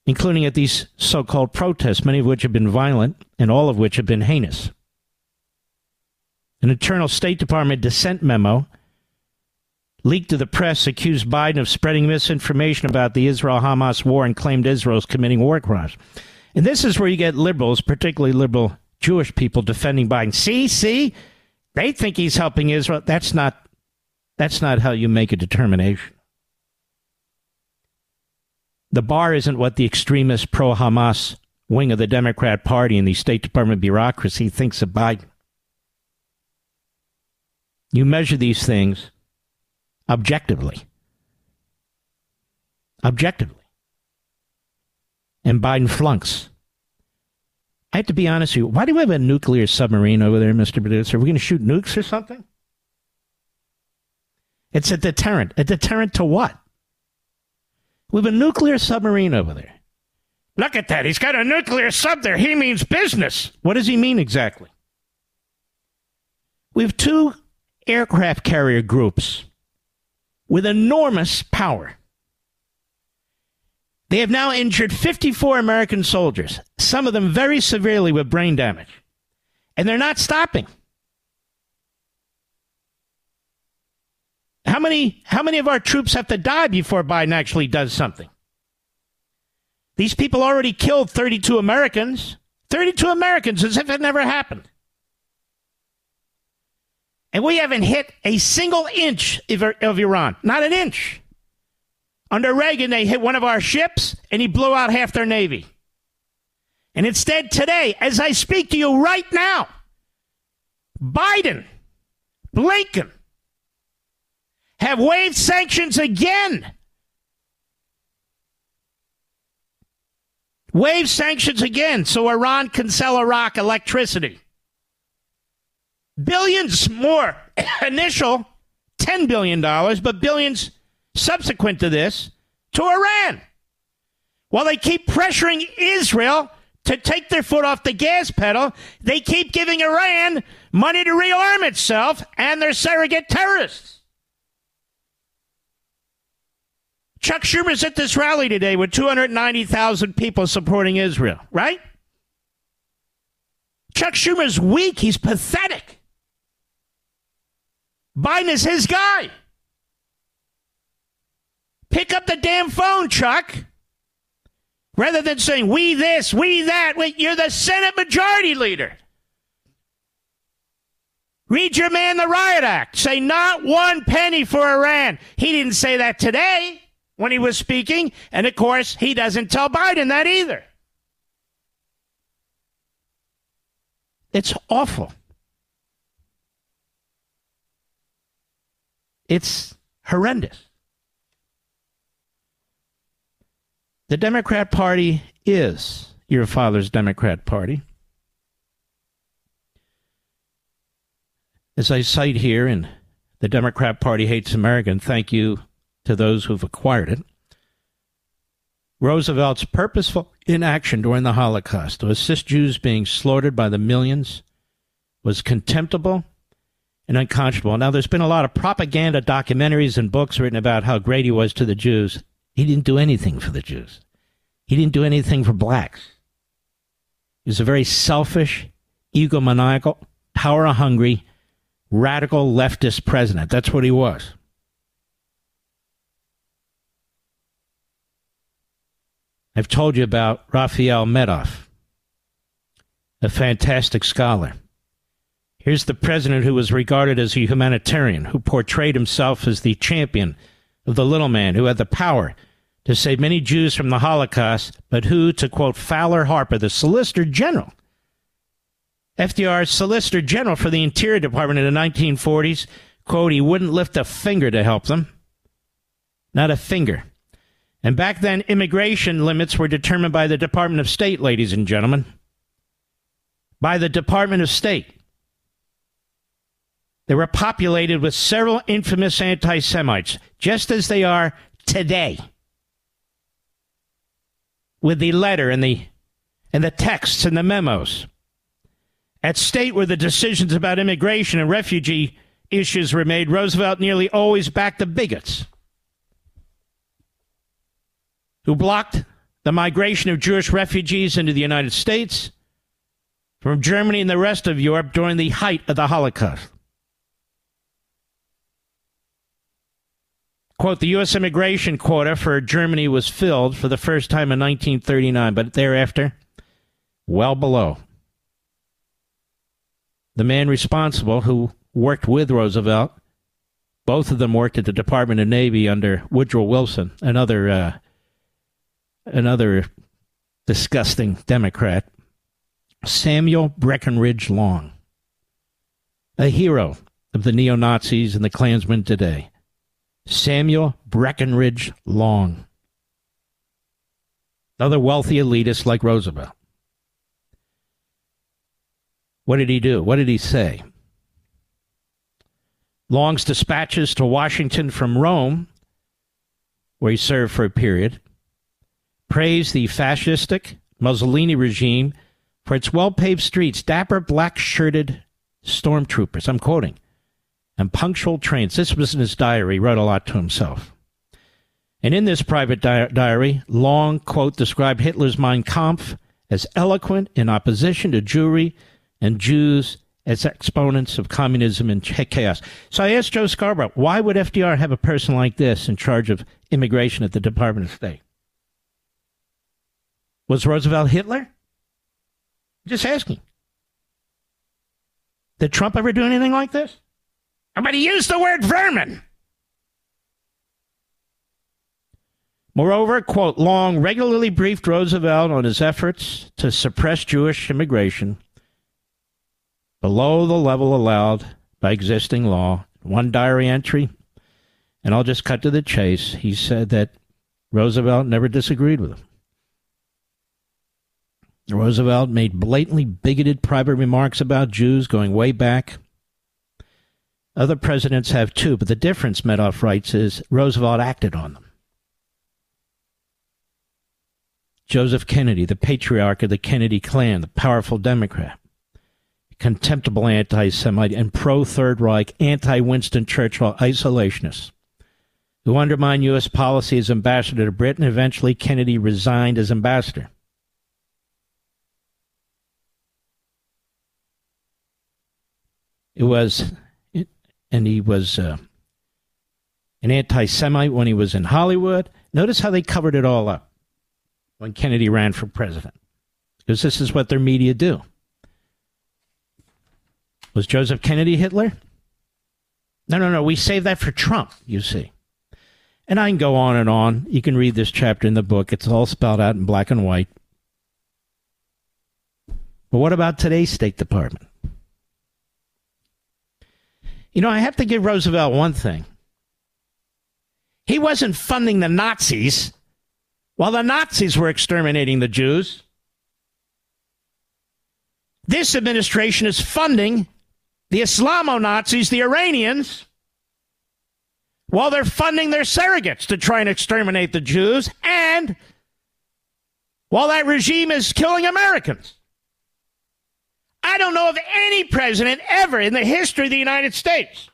including at these so called protests, many of which have been violent and all of which have been heinous. An internal State Department dissent memo leaked to the press accused Biden of spreading misinformation about the Israel Hamas war and claimed Israel is committing war crimes. And this is where you get liberals, particularly liberal Jewish people, defending Biden. See, see, they think he's helping Israel. That's not that's not how you make a determination. The bar isn't what the extremist pro Hamas wing of the Democrat Party and the State Department bureaucracy thinks of Biden. You measure these things objectively. Objectively. And Biden flunks. I have to be honest with you. Why do we have a nuclear submarine over there, Mr. Producer? Are we going to shoot nukes or something? It's a deterrent. A deterrent to what? We have a nuclear submarine over there. Look at that. He's got a nuclear sub there. He means business. What does he mean exactly? We have two aircraft carrier groups with enormous power. They have now injured 54 American soldiers, some of them very severely with brain damage. And they're not stopping. How many, how many of our troops have to die before Biden actually does something? These people already killed 32 Americans. 32 Americans as if it never happened. And we haven't hit a single inch of, of Iran. Not an inch. Under Reagan, they hit one of our ships and he blew out half their Navy. And instead, today, as I speak to you right now, Biden, Blinken have waived sanctions again. Waive sanctions again so Iran can sell Iraq electricity. Billions more initial, $10 billion, but billions subsequent to this to Iran. While they keep pressuring Israel to take their foot off the gas pedal, they keep giving Iran money to rearm itself and their surrogate terrorists. Chuck Schumer's at this rally today with 290,000 people supporting Israel, right? Chuck Schumer's weak. He's pathetic. Biden is his guy. Pick up the damn phone, Chuck. Rather than saying, we this, we that, you're the Senate Majority Leader. Read your man the Riot Act. Say not one penny for Iran. He didn't say that today when he was speaking. And of course, he doesn't tell Biden that either. It's awful. It's horrendous. The Democrat Party is your father's Democrat Party. As I cite here in The Democrat Party Hates American, thank you to those who've acquired it. Roosevelt's purposeful inaction during the Holocaust to assist Jews being slaughtered by the millions was contemptible and unconscionable. Now, there's been a lot of propaganda documentaries and books written about how great he was to the Jews. He didn't do anything for the Jews. He didn't do anything for blacks. He was a very selfish, egomaniacal, power hungry, radical leftist president. That's what he was. I've told you about Rafael Medoff, a fantastic scholar. Here's the president who was regarded as a humanitarian, who portrayed himself as the champion of the little man, who had the power to save many Jews from the Holocaust, but who, to quote Fowler Harper, the Solicitor General, FDR's Solicitor General for the Interior Department in the 1940s, quote, he wouldn't lift a finger to help them. Not a finger. And back then, immigration limits were determined by the Department of State, ladies and gentlemen. By the Department of State. They were populated with several infamous anti Semites, just as they are today. With the letter and the and the texts and the memos. At state where the decisions about immigration and refugee issues were made, Roosevelt nearly always backed the bigots who blocked the migration of Jewish refugees into the United States from Germany and the rest of Europe during the height of the Holocaust. Quote, the U.S. immigration quota for Germany was filled for the first time in 1939, but thereafter, well below. The man responsible who worked with Roosevelt, both of them worked at the Department of Navy under Woodrow Wilson, another, uh, another disgusting Democrat, Samuel Breckinridge Long, a hero of the neo Nazis and the Klansmen today. Samuel Breckinridge Long. another wealthy elitist like Roosevelt. What did he do? What did he say? Long's dispatches to Washington from Rome, where he served for a period, praised the fascistic Mussolini regime for its well paved streets, dapper black shirted stormtroopers. I'm quoting and punctual trains. This was in his diary. He wrote a lot to himself. And in this private di- diary, Long, quote, described Hitler's Mein Kampf as eloquent in opposition to Jewry and Jews as exponents of communism and chaos. So I asked Joe Scarborough, why would FDR have a person like this in charge of immigration at the Department of State? Was Roosevelt Hitler? Just asking. Did Trump ever do anything like this? But he used the word vermin. Moreover, quote, Long regularly briefed Roosevelt on his efforts to suppress Jewish immigration below the level allowed by existing law. One diary entry, and I'll just cut to the chase. He said that Roosevelt never disagreed with him. Roosevelt made blatantly bigoted private remarks about Jews going way back other presidents have too, but the difference, Medoff writes, is Roosevelt acted on them. Joseph Kennedy, the patriarch of the Kennedy clan, the powerful Democrat, contemptible anti Semite, and pro Third Reich, anti Winston Churchill isolationist, who undermined U.S. policy as ambassador to Britain. Eventually, Kennedy resigned as ambassador. It was and he was uh, an anti Semite when he was in Hollywood. Notice how they covered it all up when Kennedy ran for president, because this is what their media do. Was Joseph Kennedy Hitler? No, no, no. We save that for Trump, you see. And I can go on and on. You can read this chapter in the book, it's all spelled out in black and white. But what about today's State Department? You know, I have to give Roosevelt one thing. He wasn't funding the Nazis while the Nazis were exterminating the Jews. This administration is funding the Islamo Nazis, the Iranians, while they're funding their surrogates to try and exterminate the Jews, and while that regime is killing Americans. I don't know of any president ever in the history of the United States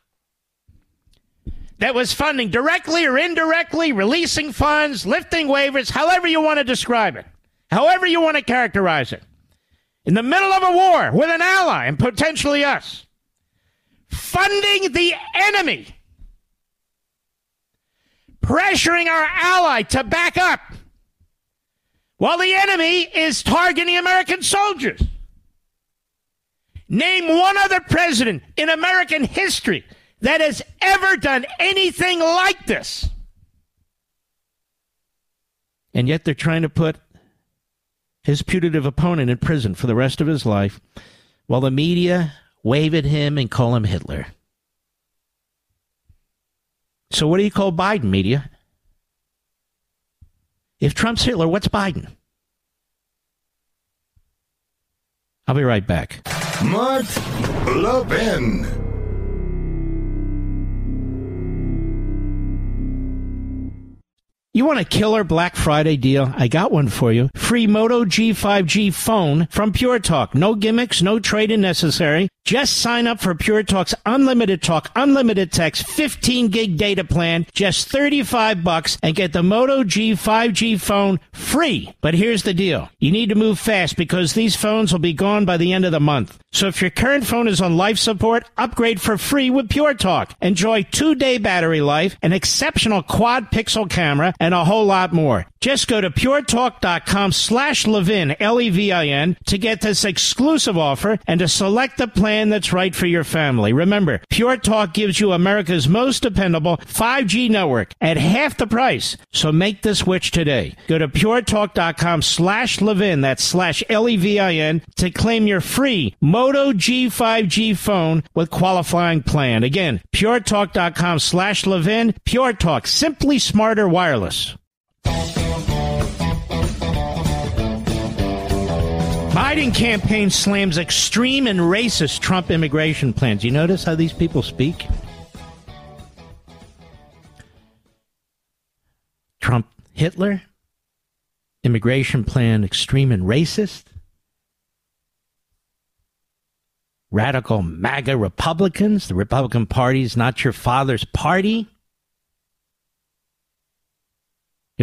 that was funding directly or indirectly, releasing funds, lifting waivers, however you want to describe it, however you want to characterize it, in the middle of a war with an ally and potentially us, funding the enemy, pressuring our ally to back up while the enemy is targeting American soldiers. Name one other president in American history that has ever done anything like this. And yet they're trying to put his putative opponent in prison for the rest of his life while the media wave at him and call him Hitler. So, what do you call Biden, media? If Trump's Hitler, what's Biden? I'll be right back. Mark Levin. You want a killer Black Friday deal? I got one for you. Free Moto G5G phone from Pure Talk. No gimmicks, no trade-in necessary. Just sign up for Pure Talk's unlimited talk, unlimited text, 15 gig data plan, just 35 bucks and get the Moto G 5G phone free. But here's the deal. You need to move fast because these phones will be gone by the end of the month. So if your current phone is on life support, upgrade for free with Pure Talk. Enjoy two day battery life, an exceptional quad pixel camera, and a whole lot more. Just go to puretalk.com slash Levin, L-E-V-I-N, to get this exclusive offer and to select the plan that's right for your family. Remember, Pure Talk gives you America's most dependable 5G network at half the price. So make the switch today. Go to puretalk.com slash Levin, that's slash L-E-V-I-N, to claim your free Moto G5G phone with qualifying plan. Again, puretalk.com slash Levin, Pure Talk, simply smarter wireless. Biden campaign slams extreme and racist Trump immigration plans. You notice how these people speak? Trump Hitler, immigration plan extreme and racist, radical MAGA Republicans, the Republican Party is not your father's party.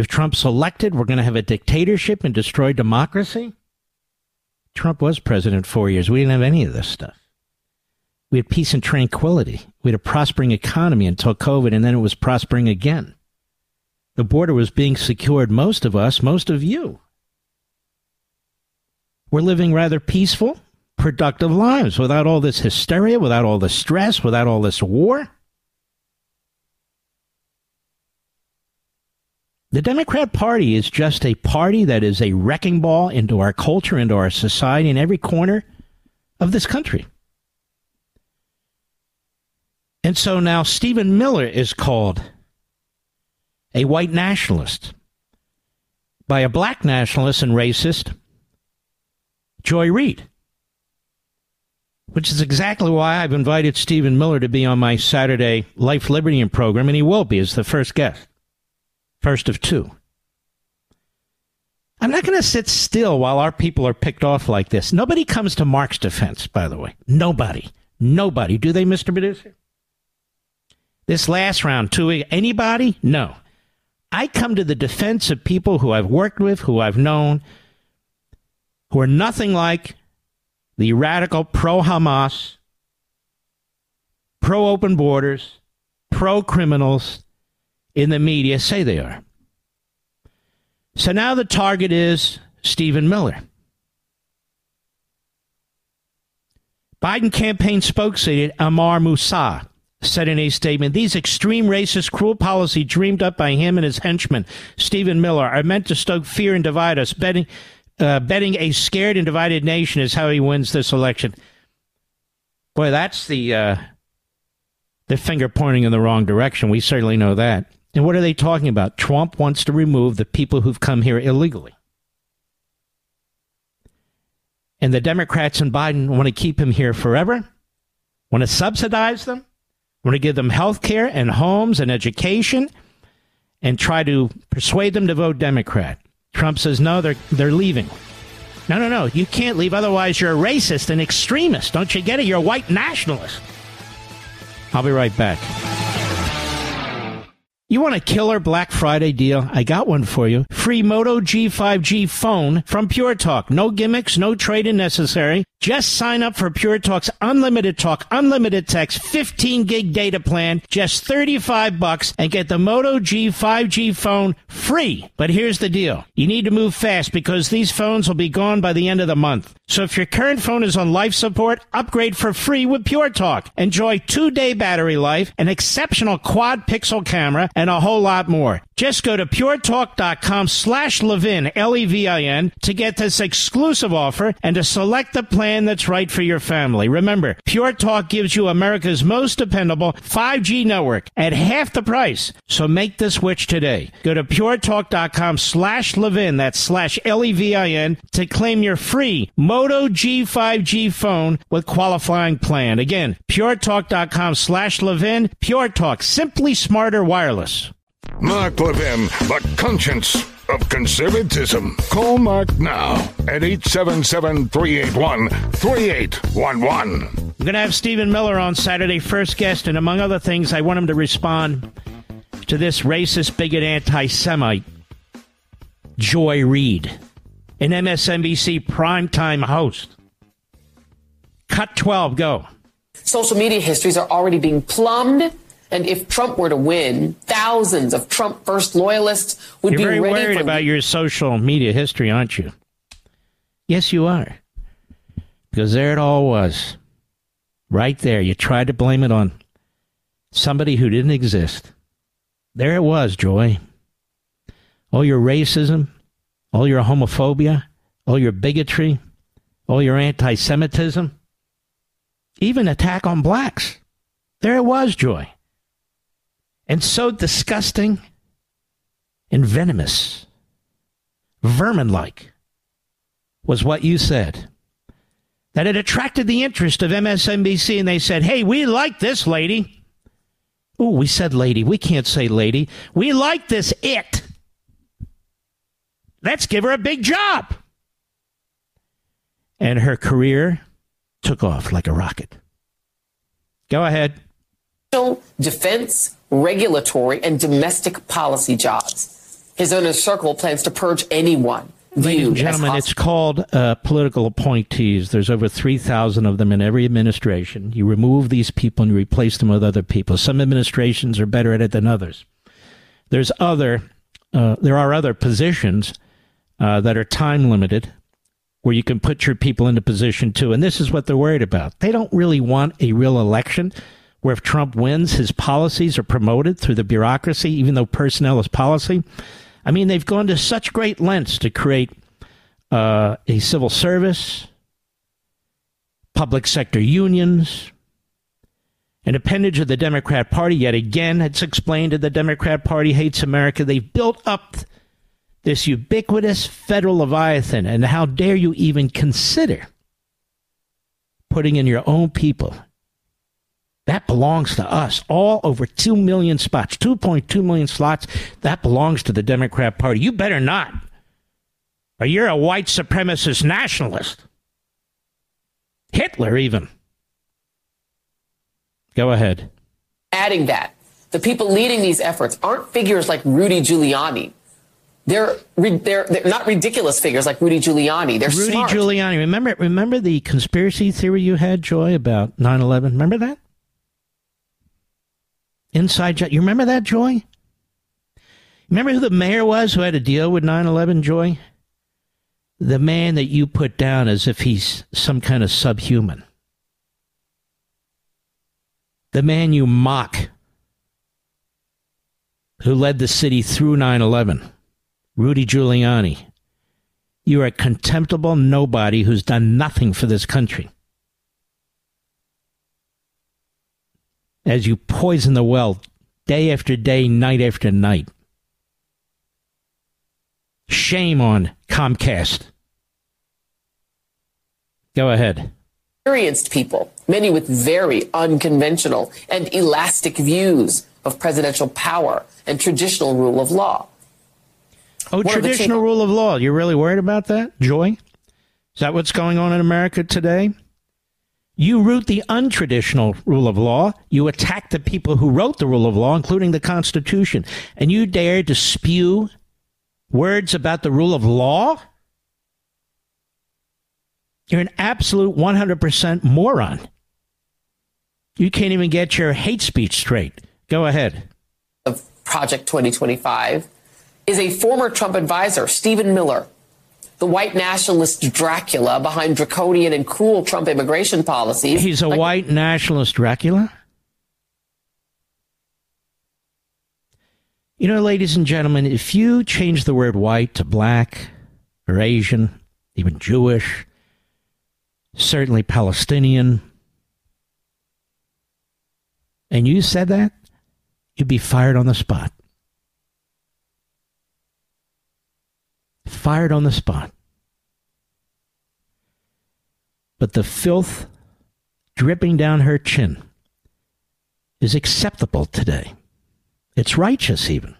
If Trump's elected, we're going to have a dictatorship and destroy democracy. Trump was president four years. We didn't have any of this stuff. We had peace and tranquility. We had a prospering economy until COVID, and then it was prospering again. The border was being secured, most of us, most of you. We're living rather peaceful, productive lives without all this hysteria, without all the stress, without all this war. The Democrat Party is just a party that is a wrecking ball into our culture, into our society, in every corner of this country. And so now Stephen Miller is called a white nationalist by a black nationalist and racist, Joy Reid. Which is exactly why I've invited Stephen Miller to be on my Saturday Life Liberty and program, and he will be as the first guest. First of two. I'm not going to sit still while our people are picked off like this. Nobody comes to Mark's defense, by the way. Nobody. Nobody. Do they, Mr. Producer? This last round, two, anybody? No. I come to the defense of people who I've worked with, who I've known, who are nothing like the radical pro Hamas, pro open borders, pro criminals in the media say they are. So now the target is Stephen Miller. Biden campaign spokesman Ammar Moussa said in a statement these extreme racist cruel policy dreamed up by him and his henchman stephen miller are meant to stoke fear and divide us betting uh, betting a scared and divided nation is how he wins this election boy that's the uh, the finger pointing in the wrong direction we certainly know that and what are they talking about? Trump wants to remove the people who've come here illegally. And the Democrats and Biden want to keep him here forever, want to subsidize them, want to give them health care and homes and education, and try to persuade them to vote Democrat. Trump says, no, they're, they're leaving. No, no, no, you can't leave. Otherwise, you're a racist and extremist. Don't you get it? You're a white nationalist. I'll be right back. You want a killer Black Friday deal? I got one for you. Free Moto G5G phone from Pure Talk. No gimmicks, no trade-in necessary. Just sign up for Pure Talk's unlimited talk, unlimited text, 15 gig data plan, just 35 bucks and get the Moto G 5G phone free. But here's the deal. You need to move fast because these phones will be gone by the end of the month. So if your current phone is on life support, upgrade for free with Pure Talk. Enjoy two day battery life, an exceptional quad pixel camera, and a whole lot more. Just go to puretalk.com slash Levin, L-E-V-I-N, to get this exclusive offer and to select the plan that's right for your family. Remember, Pure Talk gives you America's most dependable 5G network at half the price. So make the switch today. Go to puretalk.com slash Levin, that's slash L-E-V-I-N, to claim your free Moto G5G phone with qualifying plan. Again, puretalk.com slash Levin, Pure Talk, simply smarter wireless. Mark Levin, the conscience of conservatism. Call Mark now at 877 381 3811. I'm going to have Stephen Miller on Saturday, first guest, and among other things, I want him to respond to this racist, bigot, anti Semite, Joy Reid, an MSNBC primetime host. Cut 12, go. Social media histories are already being plumbed. And if Trump were to win, thousands of Trump first loyalists would be. You're be very ready worried for about your social media history, aren't you? Yes, you are. Because there it all was. Right there. You tried to blame it on somebody who didn't exist. There it was, Joy. All your racism, all your homophobia, all your bigotry, all your anti Semitism, even attack on blacks. There it was, Joy. And so disgusting and venomous, vermin like, was what you said. That it attracted the interest of MSNBC, and they said, hey, we like this lady. Oh, we said lady. We can't say lady. We like this it. Let's give her a big job. And her career took off like a rocket. Go ahead. defense, regulatory, and domestic policy jobs. His inner circle plans to purge anyone Ladies and gentlemen, it's called uh, political appointees. There's over 3,000 of them in every administration. You remove these people and you replace them with other people. Some administrations are better at it than others. There's other, uh, there are other positions uh, that are time limited where you can put your people into position too. And this is what they're worried about. They don't really want a real election where if Trump wins, his policies are promoted through the bureaucracy, even though personnel is policy. I mean, they've gone to such great lengths to create uh, a civil service, public sector unions, an appendage of the Democrat Party. Yet again, it's explained that the Democrat Party hates America. They've built up this ubiquitous federal leviathan, and how dare you even consider putting in your own people? That belongs to us. All over 2 million spots, 2.2 million slots, that belongs to the Democrat Party. You better not. Or you're a white supremacist nationalist. Hitler, even. Go ahead. adding that the people leading these efforts aren't figures like Rudy Giuliani. They're, they're, they're not ridiculous figures like Rudy Giuliani. They're Rudy smart. Giuliani. Remember, remember the conspiracy theory you had, Joy, about 9 11? Remember that? Inside job. You remember that, Joy? Remember who the mayor was who had to deal with 9 11, Joy? The man that you put down as if he's some kind of subhuman. The man you mock who led the city through 9 11, Rudy Giuliani. You are a contemptible nobody who's done nothing for this country. As you poison the well day after day, night after night. Shame on Comcast. Go ahead. experienced people, many with very unconventional and elastic views of presidential power and traditional rule of law. Oh, One of the traditional rule of law. You're really worried about that, Joy? Is that what's going on in America today? You root the untraditional rule of law. You attack the people who wrote the rule of law, including the Constitution. And you dare to spew words about the rule of law? You're an absolute 100% moron. You can't even get your hate speech straight. Go ahead. of Project 2025 is a former Trump advisor, Stephen Miller, the white nationalist Dracula behind draconian and cruel Trump immigration policies. He's a like- white nationalist Dracula? You know, ladies and gentlemen, if you change the word white to black or Asian, even Jewish, certainly Palestinian, and you said that, you'd be fired on the spot. Fired on the spot. But the filth dripping down her chin is acceptable today. It's righteous, even.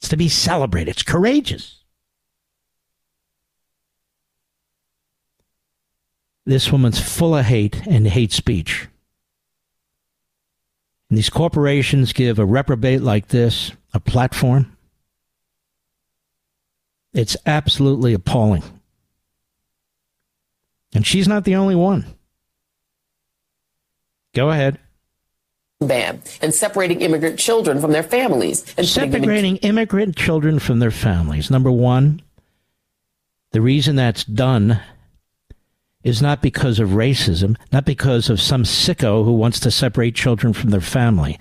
It's to be celebrated. It's courageous. This woman's full of hate and hate speech. And these corporations give a reprobate like this a platform. It's absolutely appalling. And she's not the only one. Go ahead. Ban and separating immigrant children from their families and separating in- immigrant children from their families. Number one, the reason that's done is not because of racism, not because of some sicko who wants to separate children from their family.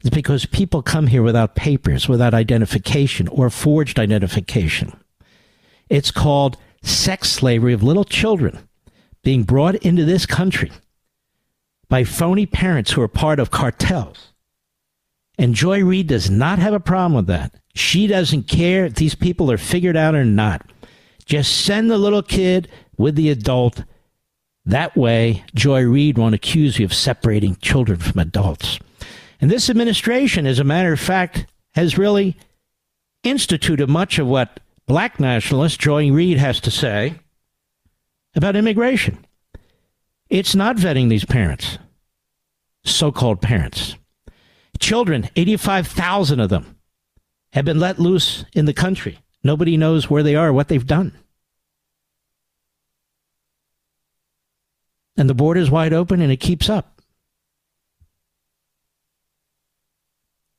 It's because people come here without papers, without identification or forged identification. It's called sex slavery of little children being brought into this country by phony parents who are part of cartels. And Joy Reid does not have a problem with that. She doesn't care if these people are figured out or not. Just send the little kid with the adult. That way, Joy Reid won't accuse you of separating children from adults. And this administration, as a matter of fact, has really instituted much of what black nationalist Joy Reid has to say about immigration. It's not vetting these parents, so called parents. Children, 85,000 of them, have been let loose in the country. Nobody knows where they are, what they've done. And the border's wide open and it keeps up.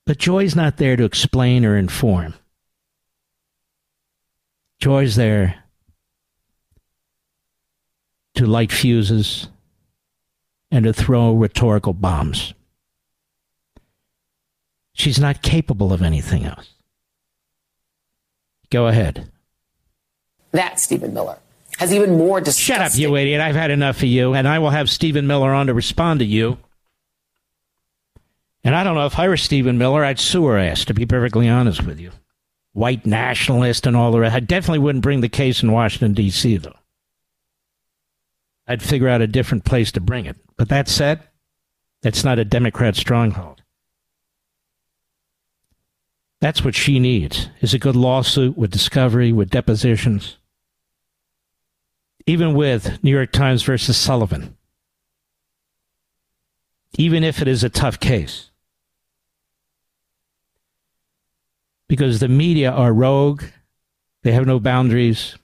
But Joy's not there to explain or inform. Joy's there to light fuses and to throw rhetorical bombs. She's not capable of anything else. Go ahead. That Stephen Miller has even more disgusting. Shut up, you idiot. I've had enough of you, and I will have Stephen Miller on to respond to you. And I don't know if I were Stephen Miller, I'd sue her ass, to be perfectly honest with you. White nationalist and all the rest. I definitely wouldn't bring the case in Washington, D.C., though. I'd figure out a different place to bring it. But that said, that's not a Democrat stronghold. That's what she needs is a good lawsuit with discovery, with depositions, even with New York Times versus Sullivan, even if it is a tough case. Because the media are rogue, they have no boundaries,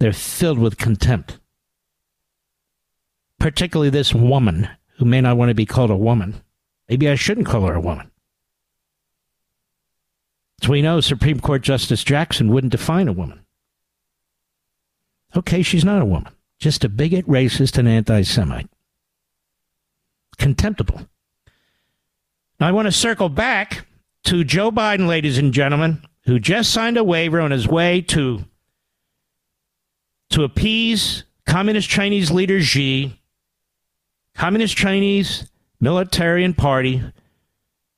they're filled with contempt particularly this woman who may not want to be called a woman. Maybe I shouldn't call her a woman. As we know, Supreme Court Justice Jackson wouldn't define a woman. Okay, she's not a woman, just a bigot, racist, and anti Semite. Contemptible. Now, I want to circle back to Joe Biden, ladies and gentlemen, who just signed a waiver on his way to, to appease Communist Chinese leader Xi Communist Chinese military and party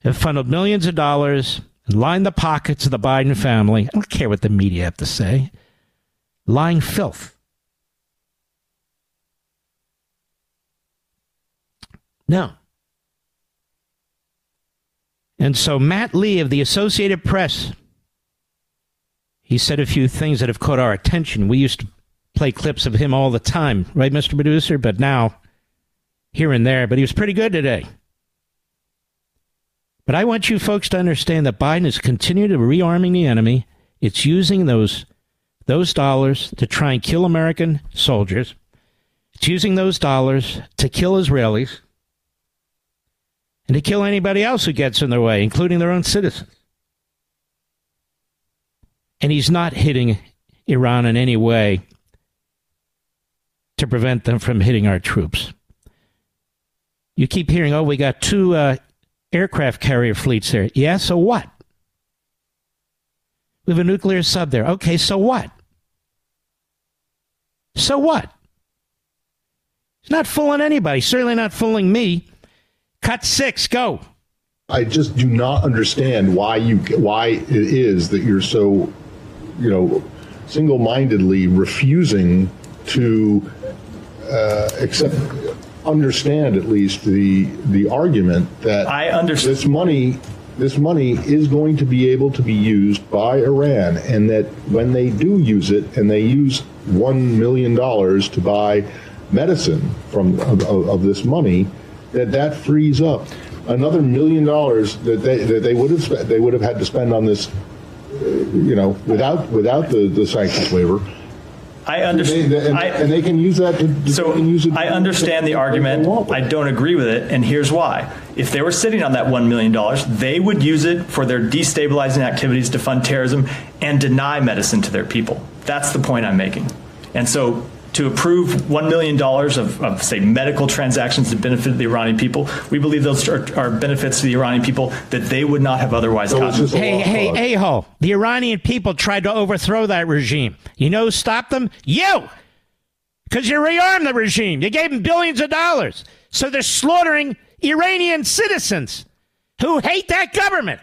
have funneled millions of dollars and lined the pockets of the Biden family. I don't care what the media have to say. Lying filth. No. And so Matt Lee of the Associated Press, he said a few things that have caught our attention. We used to play clips of him all the time, right, Mr. Producer? But now here and there, but he was pretty good today. But I want you folks to understand that Biden is continuing to rearming the enemy. It's using those those dollars to try and kill American soldiers. It's using those dollars to kill Israelis and to kill anybody else who gets in their way, including their own citizens. And he's not hitting Iran in any way to prevent them from hitting our troops. You keep hearing, oh, we got two uh, aircraft carrier fleets there. Yeah, so what? We have a nuclear sub there. Okay, so what? So what? It's not fooling anybody. Certainly not fooling me. Cut six, go. I just do not understand why you why it is that you're so, you know, single-mindedly refusing to uh, accept understand at least the the argument that I understand this money this money is going to be able to be used by Iran, and that when they do use it, and they use one million dollars to buy medicine from of, of, this money, that that frees up another million dollars that they that they would have spent, they would have had to spend on this, you know, without without the, the sanctions waiver I understand. and, and, they can use that to. So I understand the argument. I don't agree with it, and here's why. If they were sitting on that $1 million, they would use it for their destabilizing activities to fund terrorism and deny medicine to their people. That's the point I'm making. And so to approve $1 million of, of, say, medical transactions that benefit the Iranian people, we believe those are, are benefits to the Iranian people that they would not have otherwise so gotten. Hey, hey, a-hole. The Iranian people tried to overthrow that regime. You know who stopped them? You! Because you rearmed the regime. You gave them billions of dollars. So they're slaughtering Iranian citizens who hate that government.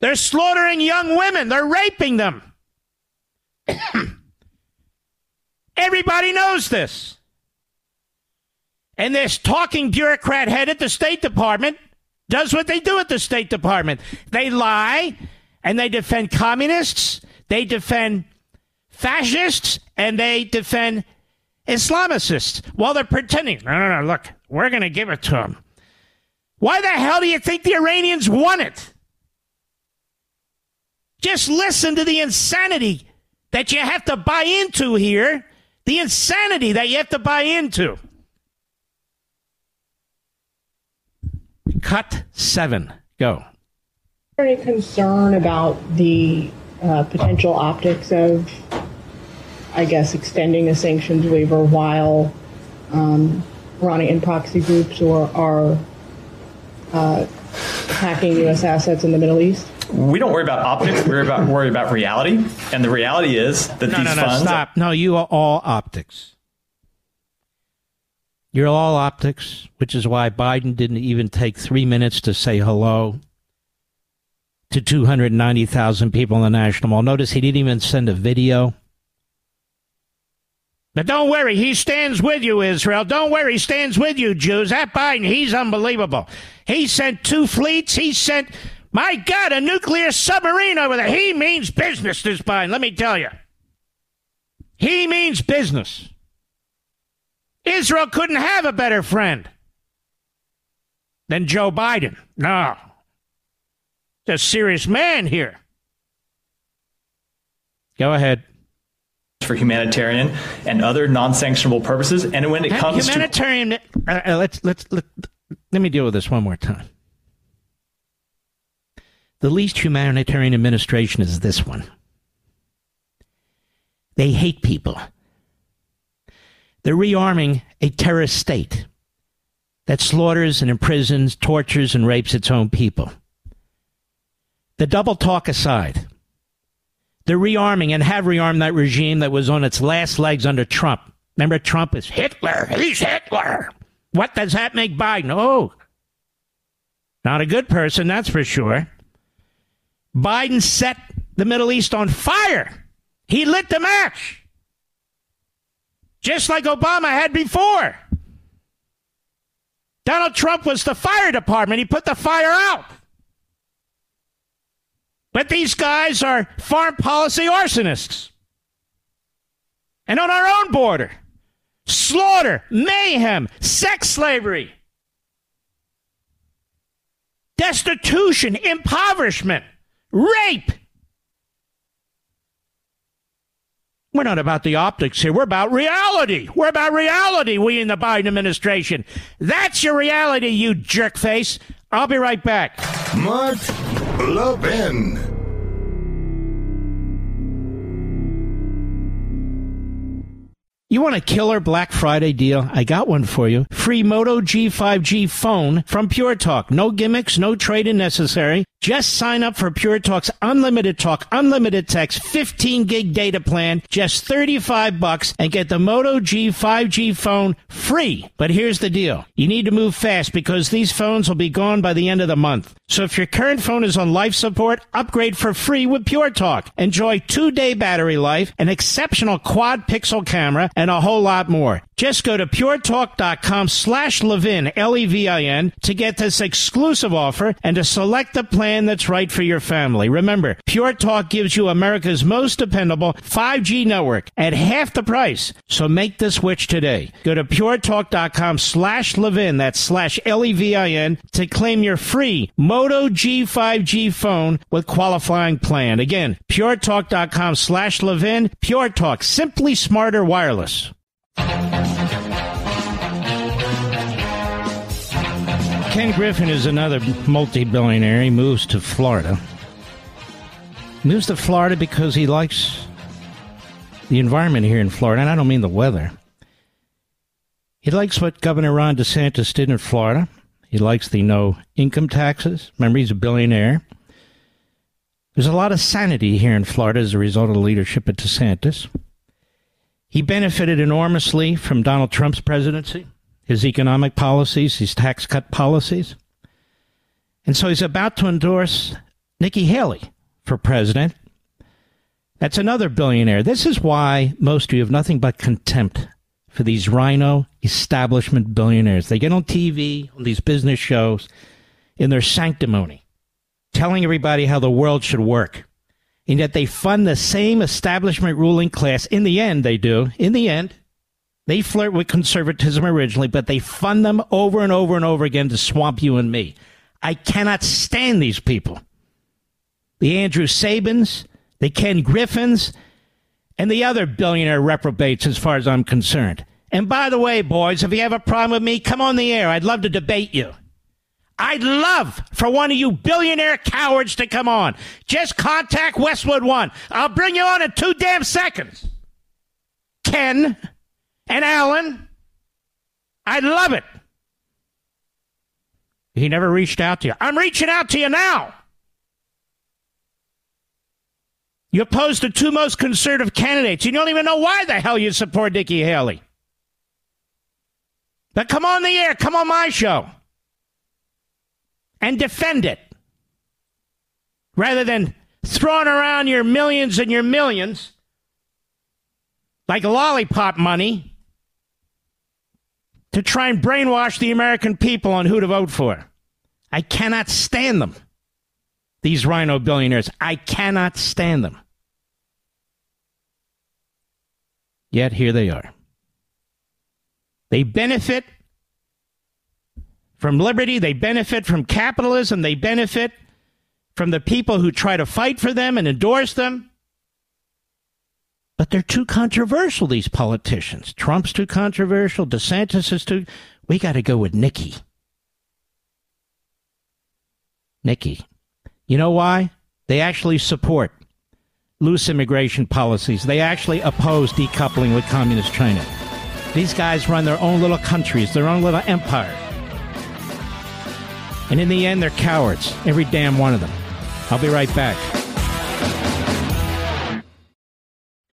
They're slaughtering young women. They're raping them. Everybody knows this. And this talking bureaucrat head at the State Department does what they do at the State Department. They lie and they defend communists, they defend fascists, and they defend Islamicists while they're pretending. No, no, no, look, we're going to give it to them. Why the hell do you think the Iranians want it? Just listen to the insanity that you have to buy into here the insanity that you have to buy into. Cut seven. Go. Any concern about the uh, potential optics of, I guess, extending a sanctions waiver while um, Iranian proxy groups or are uh, hacking U.S. assets in the Middle East? We don't worry about optics. We worry about worry about reality, and the reality is that no, these no, no, funds. Stop! No, you are all optics. You're all optics, which is why Biden didn't even take three minutes to say hello to 290,000 people in the National Mall. Notice he didn't even send a video. But don't worry, he stands with you, Israel. Don't worry, he stands with you, Jews. That Biden, he's unbelievable. He sent two fleets. He sent my God, a nuclear submarine over there. He means business, this Biden, let me tell you. He means business. Israel couldn't have a better friend than Joe Biden. No. He's a serious man here. Go ahead. For humanitarian and other non-sanctionable purposes, and when it comes humanitarian, to humanitarian, uh, uh, let's let's let, let me deal with this one more time. The least humanitarian administration is this one. They hate people. They're rearming a terrorist state that slaughters and imprisons, tortures, and rapes its own people. The double talk aside, they're rearming and have rearmed that regime that was on its last legs under Trump. Remember, Trump is Hitler. He's Hitler. What does that make Biden? Oh, not a good person, that's for sure. Biden set the Middle East on fire. He lit the match. Just like Obama had before. Donald Trump was the fire department. He put the fire out. But these guys are foreign policy arsonists. And on our own border, slaughter, mayhem, sex slavery, destitution, impoverishment rape. We're not about the optics here. We're about reality. We're about reality, we in the Biden administration. That's your reality, you jerkface. I'll be right back. Mark Levin. You want a killer Black Friday deal? I got one for you. Free Moto G5G phone from Pure Talk. No gimmicks, no trade-in necessary. Just sign up for Pure Talk's unlimited talk, unlimited text, 15 gig data plan, just 35 bucks and get the Moto G 5G phone free. But here's the deal. You need to move fast because these phones will be gone by the end of the month. So if your current phone is on life support, upgrade for free with Pure Talk. Enjoy two day battery life, an exceptional quad pixel camera, and a whole lot more. Just go to puretalk.com slash Levin, L-E-V-I-N, to get this exclusive offer and to select the plan that's right for your family. Remember, Pure Talk gives you America's most dependable 5G network at half the price. So make the switch today. Go to puretalk.com slash Levin, that's slash L-E-V-I-N, to claim your free Moto G5G phone with qualifying plan. Again, puretalk.com slash Levin. Pure Talk, simply smarter wireless. Ken Griffin is another multi billionaire. He moves to Florida. Moves to Florida because he likes the environment here in Florida, and I don't mean the weather. He likes what Governor Ron DeSantis did in Florida. He likes the no income taxes. Remember, he's a billionaire. There's a lot of sanity here in Florida as a result of the leadership of DeSantis. He benefited enormously from Donald Trump's presidency, his economic policies, his tax cut policies. And so he's about to endorse Nikki Haley for president. That's another billionaire. This is why most of you have nothing but contempt for these RINO establishment billionaires. They get on TV, on these business shows, in their sanctimony, telling everybody how the world should work and yet they fund the same establishment ruling class. In the end, they do. In the end, they flirt with conservatism originally, but they fund them over and over and over again to swamp you and me. I cannot stand these people. The Andrew Sabins, the Ken Griffins, and the other billionaire reprobates, as far as I'm concerned. And by the way, boys, if you have a problem with me, come on the air. I'd love to debate you. I'd love for one of you billionaire cowards to come on. Just contact Westwood One. I'll bring you on in two damn seconds. Ken and Alan. I'd love it. He never reached out to you. I'm reaching out to you now. You oppose the two most conservative candidates. You don't even know why the hell you support Nikki Haley. But come on the air. Come on my show and defend it rather than throwing around your millions and your millions like lollipop money to try and brainwash the American people on who to vote for. I cannot stand them. These RINO billionaires. I cannot stand them. Yet here they are. They benefit from liberty, they benefit from capitalism, they benefit from the people who try to fight for them and endorse them. But they're too controversial, these politicians. Trump's too controversial, DeSantis is too. We got to go with Nikki. Nikki. You know why? They actually support loose immigration policies. They actually oppose decoupling with communist China. These guys run their own little countries, their own little empire. And in the end, they're cowards, every damn one of them. I'll be right back.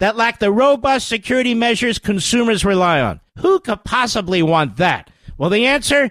that lack the robust security measures consumers rely on. Who could possibly want that? Well, the answer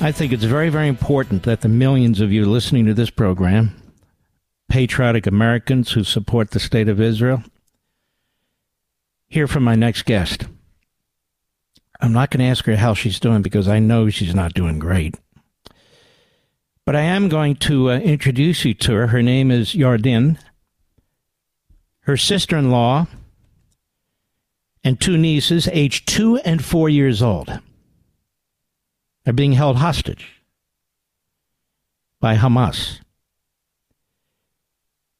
I think it's very, very important that the millions of you listening to this program, patriotic Americans who support the state of Israel, hear from my next guest. I'm not going to ask her how she's doing because I know she's not doing great. But I am going to uh, introduce you to her. Her name is Yarden. Her sister in law and two nieces, aged two and four years old, are being held hostage by Hamas.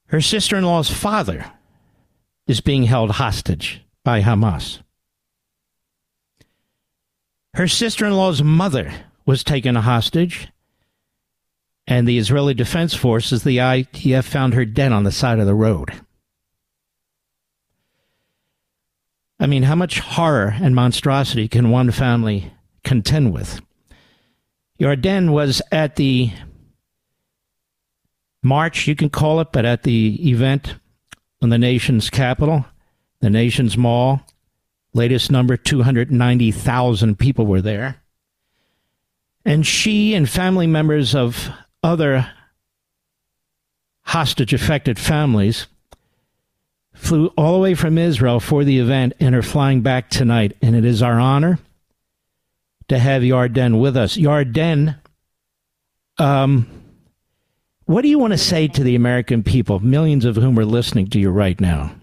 Her sister in law's father is being held hostage by Hamas. Her sister in law's mother was taken a hostage, and the Israeli Defense Forces, the IDF, found her dead on the side of the road. I mean, how much horror and monstrosity can one family contend with? Yarden was at the march, you can call it, but at the event on the nation's capital, the nation's mall. Latest number 290,000 people were there. And she and family members of other hostage affected families flew all the way from Israel for the event and are flying back tonight. And it is our honor to have Yarden with us. Yarden, um, what do you want to say to the American people, millions of whom are listening to you right now?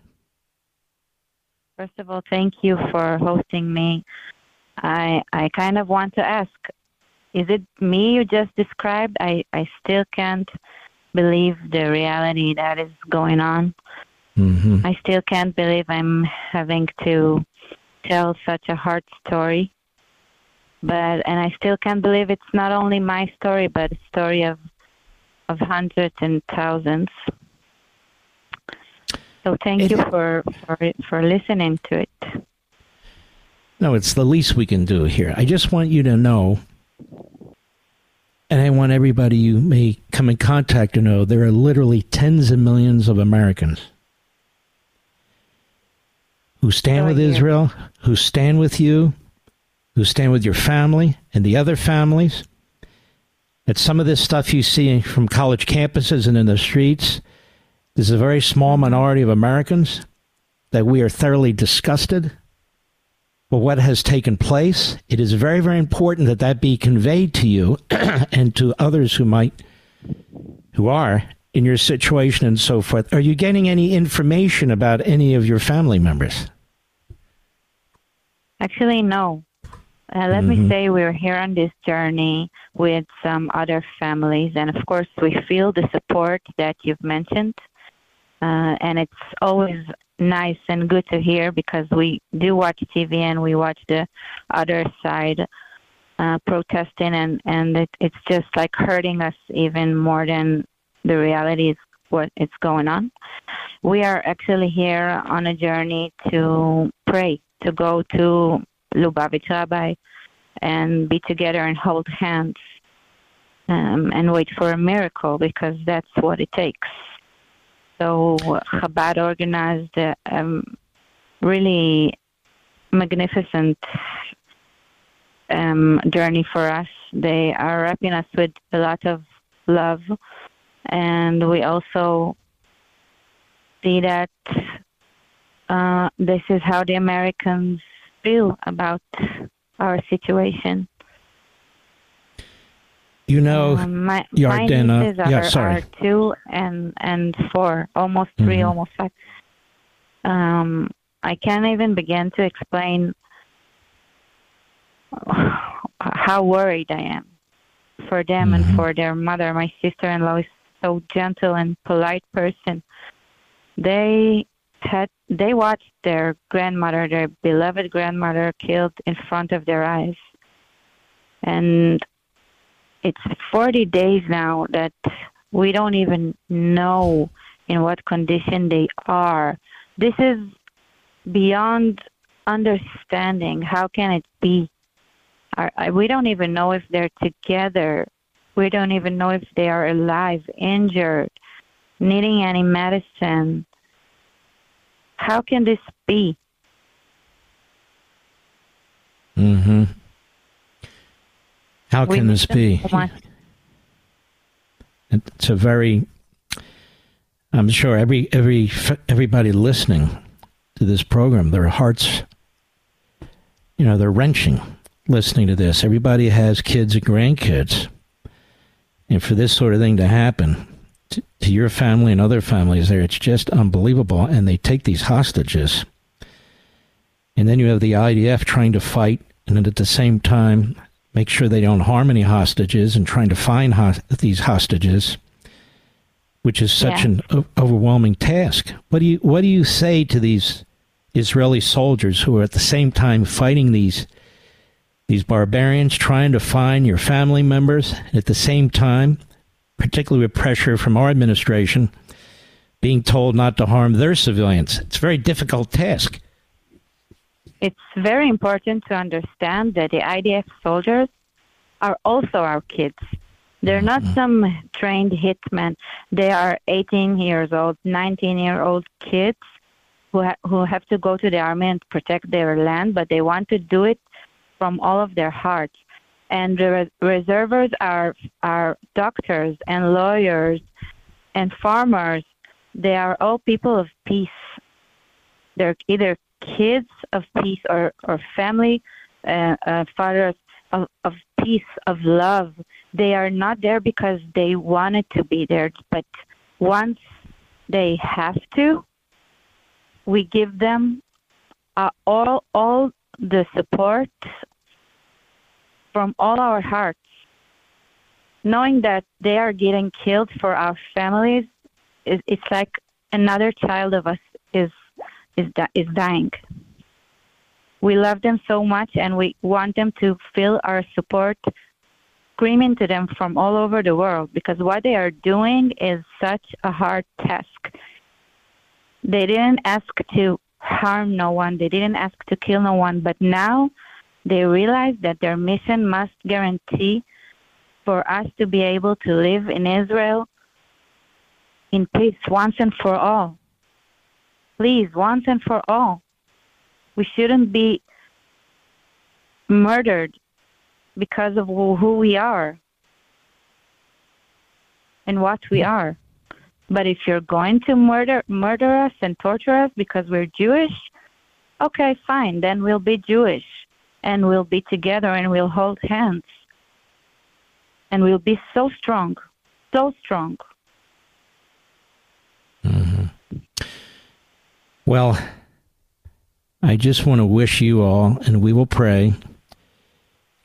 First of all, thank you for hosting me. I I kind of want to ask, is it me you just described? I, I still can't believe the reality that is going on. Mm-hmm. I still can't believe I'm having to tell such a hard story. But and I still can't believe it's not only my story, but a story of of hundreds and thousands. So thank it, you for, for for listening to it. No, it's the least we can do here. I just want you to know, and I want everybody you may come in contact to know, there are literally tens of millions of Americans who stand oh, with yeah. Israel, who stand with you, who stand with your family and the other families. That some of this stuff you see from college campuses and in the streets, there's a very small minority of Americans that we are thoroughly disgusted with what has taken place. It is very, very important that that be conveyed to you and to others who might, who are in your situation and so forth. Are you getting any information about any of your family members? Actually, no. Uh, let mm-hmm. me say we're here on this journey with some other families, and of course, we feel the support that you've mentioned. Uh, and it's always nice and good to hear because we do watch TV and we watch the other side uh, protesting, and and it, it's just like hurting us even more than the reality is what is going on. We are actually here on a journey to pray to go to Lubavitch Rabbi and be together and hold hands um, and wait for a miracle because that's what it takes. So Chabad organized a um, really magnificent um, journey for us. They are wrapping us with a lot of love, and we also see that uh, this is how the Americans feel about our situation. You know, um, my, Yardena, my nieces are, yeah, sorry. are two and and four, almost 3 mm-hmm. almost five. Um, I can't even begin to explain how worried I am for them mm-hmm. and for their mother. My sister-in-law is so gentle and polite person. They had they watched their grandmother, their beloved grandmother, killed in front of their eyes, and it's 40 days now that we don't even know in what condition they are. This is beyond understanding. How can it be? We don't even know if they're together. We don't even know if they are alive, injured, needing any medicine. How can this be? Mm-hmm. How We can this be? It's a very. I'm sure every every everybody listening to this program, their hearts, you know, they're wrenching listening to this. Everybody has kids and grandkids, and for this sort of thing to happen to, to your family and other families, there, it's just unbelievable. And they take these hostages, and then you have the IDF trying to fight, and then at the same time make sure they don't harm any hostages and trying to find hos- these hostages, which is such Yeah. an o- overwhelming task. What do you what do you say to these Israeli soldiers who are at the same time fighting these these barbarians, trying to find your family members at the same time, particularly with pressure from our administration, being told not to harm their civilians? It's a very difficult task. It's very important to understand that the IDF soldiers are also our kids. They're not mm-hmm. some trained hitmen. They are 18 years old, 19 year old kids who ha- who have to go to the army and protect their land, but they want to do it from all of their hearts. And the res- reservists are are doctors and lawyers and farmers. They are all people of peace. They're either kids of peace or, or family uh, uh, fathers of, of peace, of love. They are not there because they wanted to be there, but once they have to, we give them uh, all all the support from all our hearts, knowing that they are getting killed for our families. It's like another child of us is is is dying. We love them so much, and we want them to feel our support, screaming to them from all over the world because what they are doing is such a hard task. They didn't ask to harm no one. They didn't ask to kill no one, but now they realize that their mission must guarantee for us to be able to live in Israel in peace once and for all please, once and for all. We shouldn't be murdered because of who who we are and what we are. But if you're going to murder murder us and torture us because we're Jewish, okay, fine. Then we'll be Jewish and we'll be together and we'll hold hands. And we'll be so strong, so strong. Well, I just want to wish you all, and we will pray,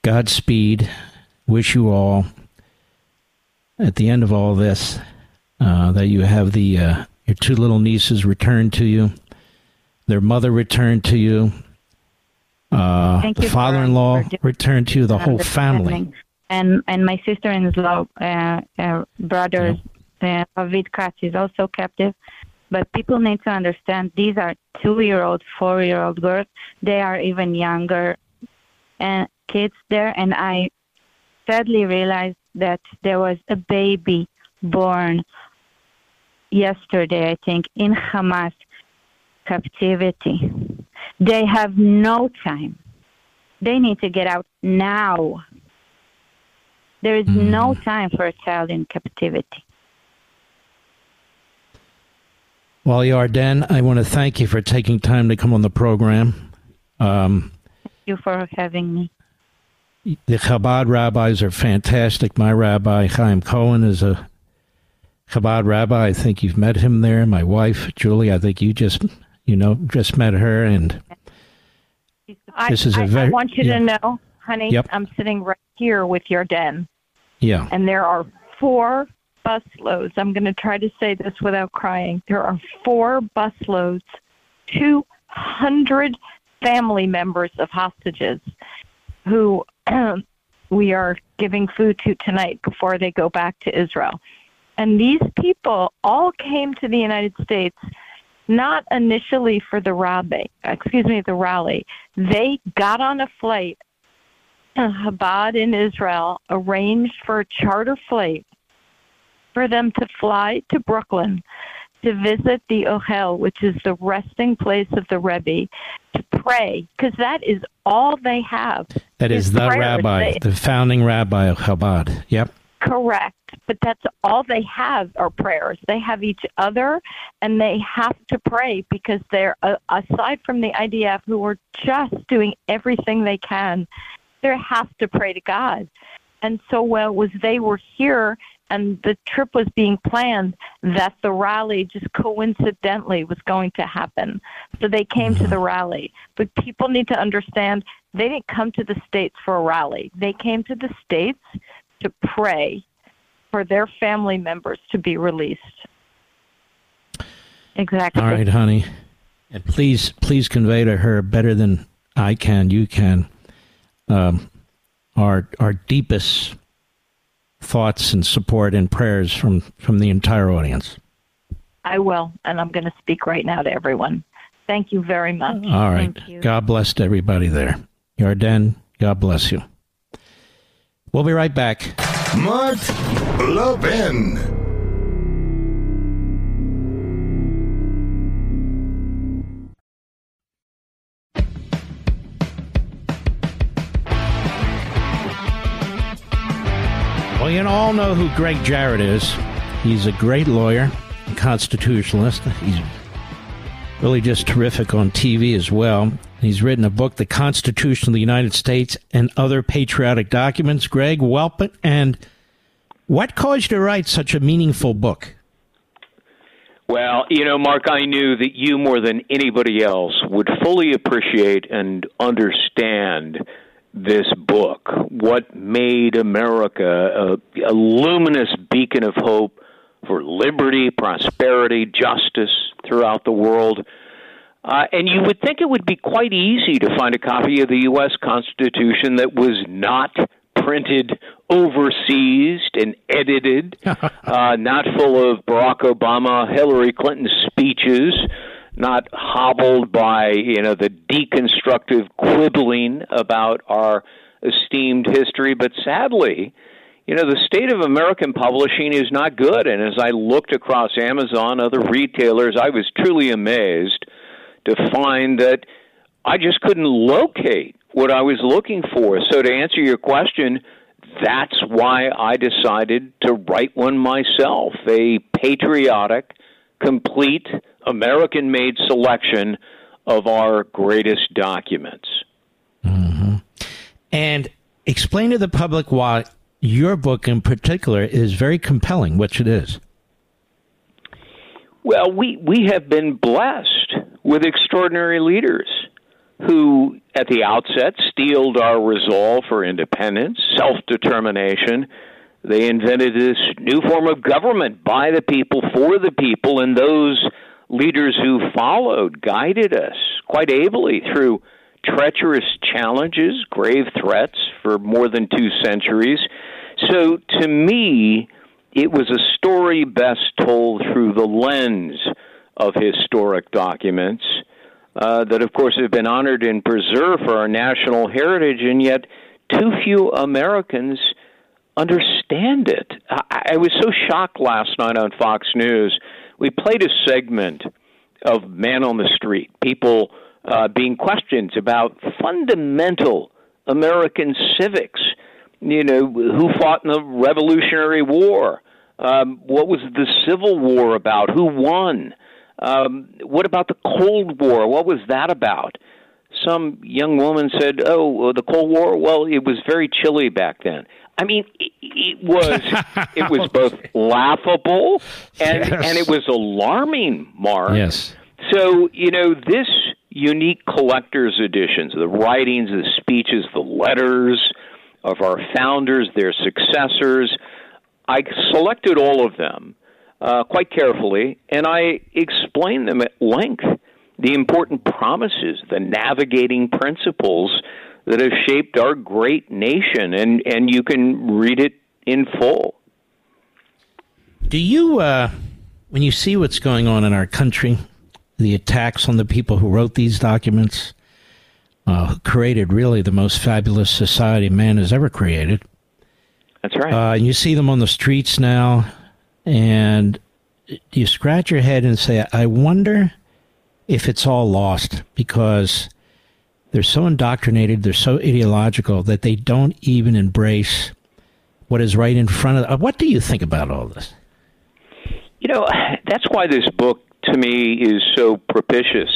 Godspeed. Wish you all, at the end of all this, uh, that you have the uh, your two little nieces returned to you, their mother returned to you, uh, Thank the you for- father-in-law for returned to the whole family. And and my sister-in-law, uh, uh, brother, uh, David Katz is also captive. But people need to understand these are two-year-old, four-year-old girls. They are even younger, and kids there. And I sadly realized that there was a baby born yesterday, I think, in Hamas captivity. They have no time. They need to get out now. There is no time for a child in captivity. Well, Yarden, I want to thank you for taking time to come on the program. Um, Thank you for having me. the Chabad rabbis are fantastic. My rabbi, Chaim Cohen, is a Chabad rabbi. I think you've met him there. My wife, Julie, I think you just, you know, just met her. And I, This is a I- I very- I want you yeah. to know, honey, Yep. I'm sitting right here with Yarden, yeah, and there are four bus loads. I'm going to try to say this without crying. There are four bus loads, 200 family members of hostages who we are giving food to tonight before they go back to Israel. And these people all came to the United States not initially for the rally, excuse me, the rally. They got on a flight. Chabad in Israel arranged for a charter flight for them to fly to Brooklyn to visit the Ohel, which is the resting place of the Rebbe, to pray, because that is all they have. That is the rabbi, They- the founding rabbi of Chabad. Yep. Correct. But that's all they have are prayers. They have each other and they have to pray because they're, uh, aside from the IDF, who are just doing everything they can, they have to pray to God. And so it was they were here and the trip was being planned, that the rally just coincidentally was going to happen. So they came to the rally. But people need to understand they didn't come to the States for a rally. They came to the States to pray for their family members to be released. Exactly. All right, honey. And please, please convey to her better than I can, you can, um, our our deepest thoughts and support and prayers from from the entire audience. I will, and I'm going to speak right now to everyone. Thank you very much. All right. God bless to everybody there. Yarden, God bless you. We'll be right back. Mark Levin. Well, you all know who Gregg Jarrett is. He's a great lawyer, constitutionalist. He's really just terrific on TV as well. He's written a book, The Constitution of the United States and Other Patriotic Documents. Gregg, welcome. And what caused you to write such a meaningful book? Well, you know, Mark, I knew that you more than anybody else would fully appreciate and understand this book, what made America a, a luminous beacon of hope for liberty, prosperity, justice throughout the world. Uh, and you would think it would be quite easy to find a copy of the U.S. Constitution that was not printed overseas and edited, uh, not full of Barack Obama, Hillary Clinton speeches, not hobbled by you know the deconstructive quibbling about our esteemed history. But sadly, you know the state of American publishing is not good. And as I looked across Amazon, other retailers, I was truly amazed to find that I just couldn't locate what I was looking for. So to answer your question, that's why I decided to write one myself, a patriotic, complete, American made selection of our greatest documents. Mm-hmm. And explain to the public why your book in particular is very compelling, which it is. Well, we, we have been blessed with extraordinary leaders who, at the outset, steeled our resolve for independence, self determination. They invented this new form of government by the people, for the people, and those leaders who followed guided us quite ably through treacherous challenges, grave threats for more than two centuries. So, to me, it was a story best told through the lens of historic documents uh, that, of course, have been honored and preserved for our national heritage, and yet too few Americans understand it. I, I was so shocked last night on Fox News. We played a segment of Man on the Street, people uh, being questioned about fundamental American civics. You know, who fought in the Revolutionary War? Um, what was the Civil War about? Who won? Um, what about the Cold War? What was that about? Some young woman said, "Oh, the Cold War. Well, it was very chilly back then." I mean, it, it was it was both laughable and Yes. and it was alarming, Mark. Yes. So, you know, this unique collector's editions, the writings, the speeches, the letters of our founders, their successors, I selected all of them uh, quite carefully, and I explained them at length the important promises, the navigating principles that have shaped our great nation, and, and you can read it in full. Do you, uh, when you see what's going on in our country, the attacks on the people who wrote these documents, uh, who created really the most fabulous society man has ever created, That's right. uh, and you see them on the streets now, and you scratch your head and say, I wonder if it's all lost because they're so indoctrinated, they're so ideological that they don't even embrace what is right in front of them. What do you think about all this? You know, that's why this book to me is so propitious.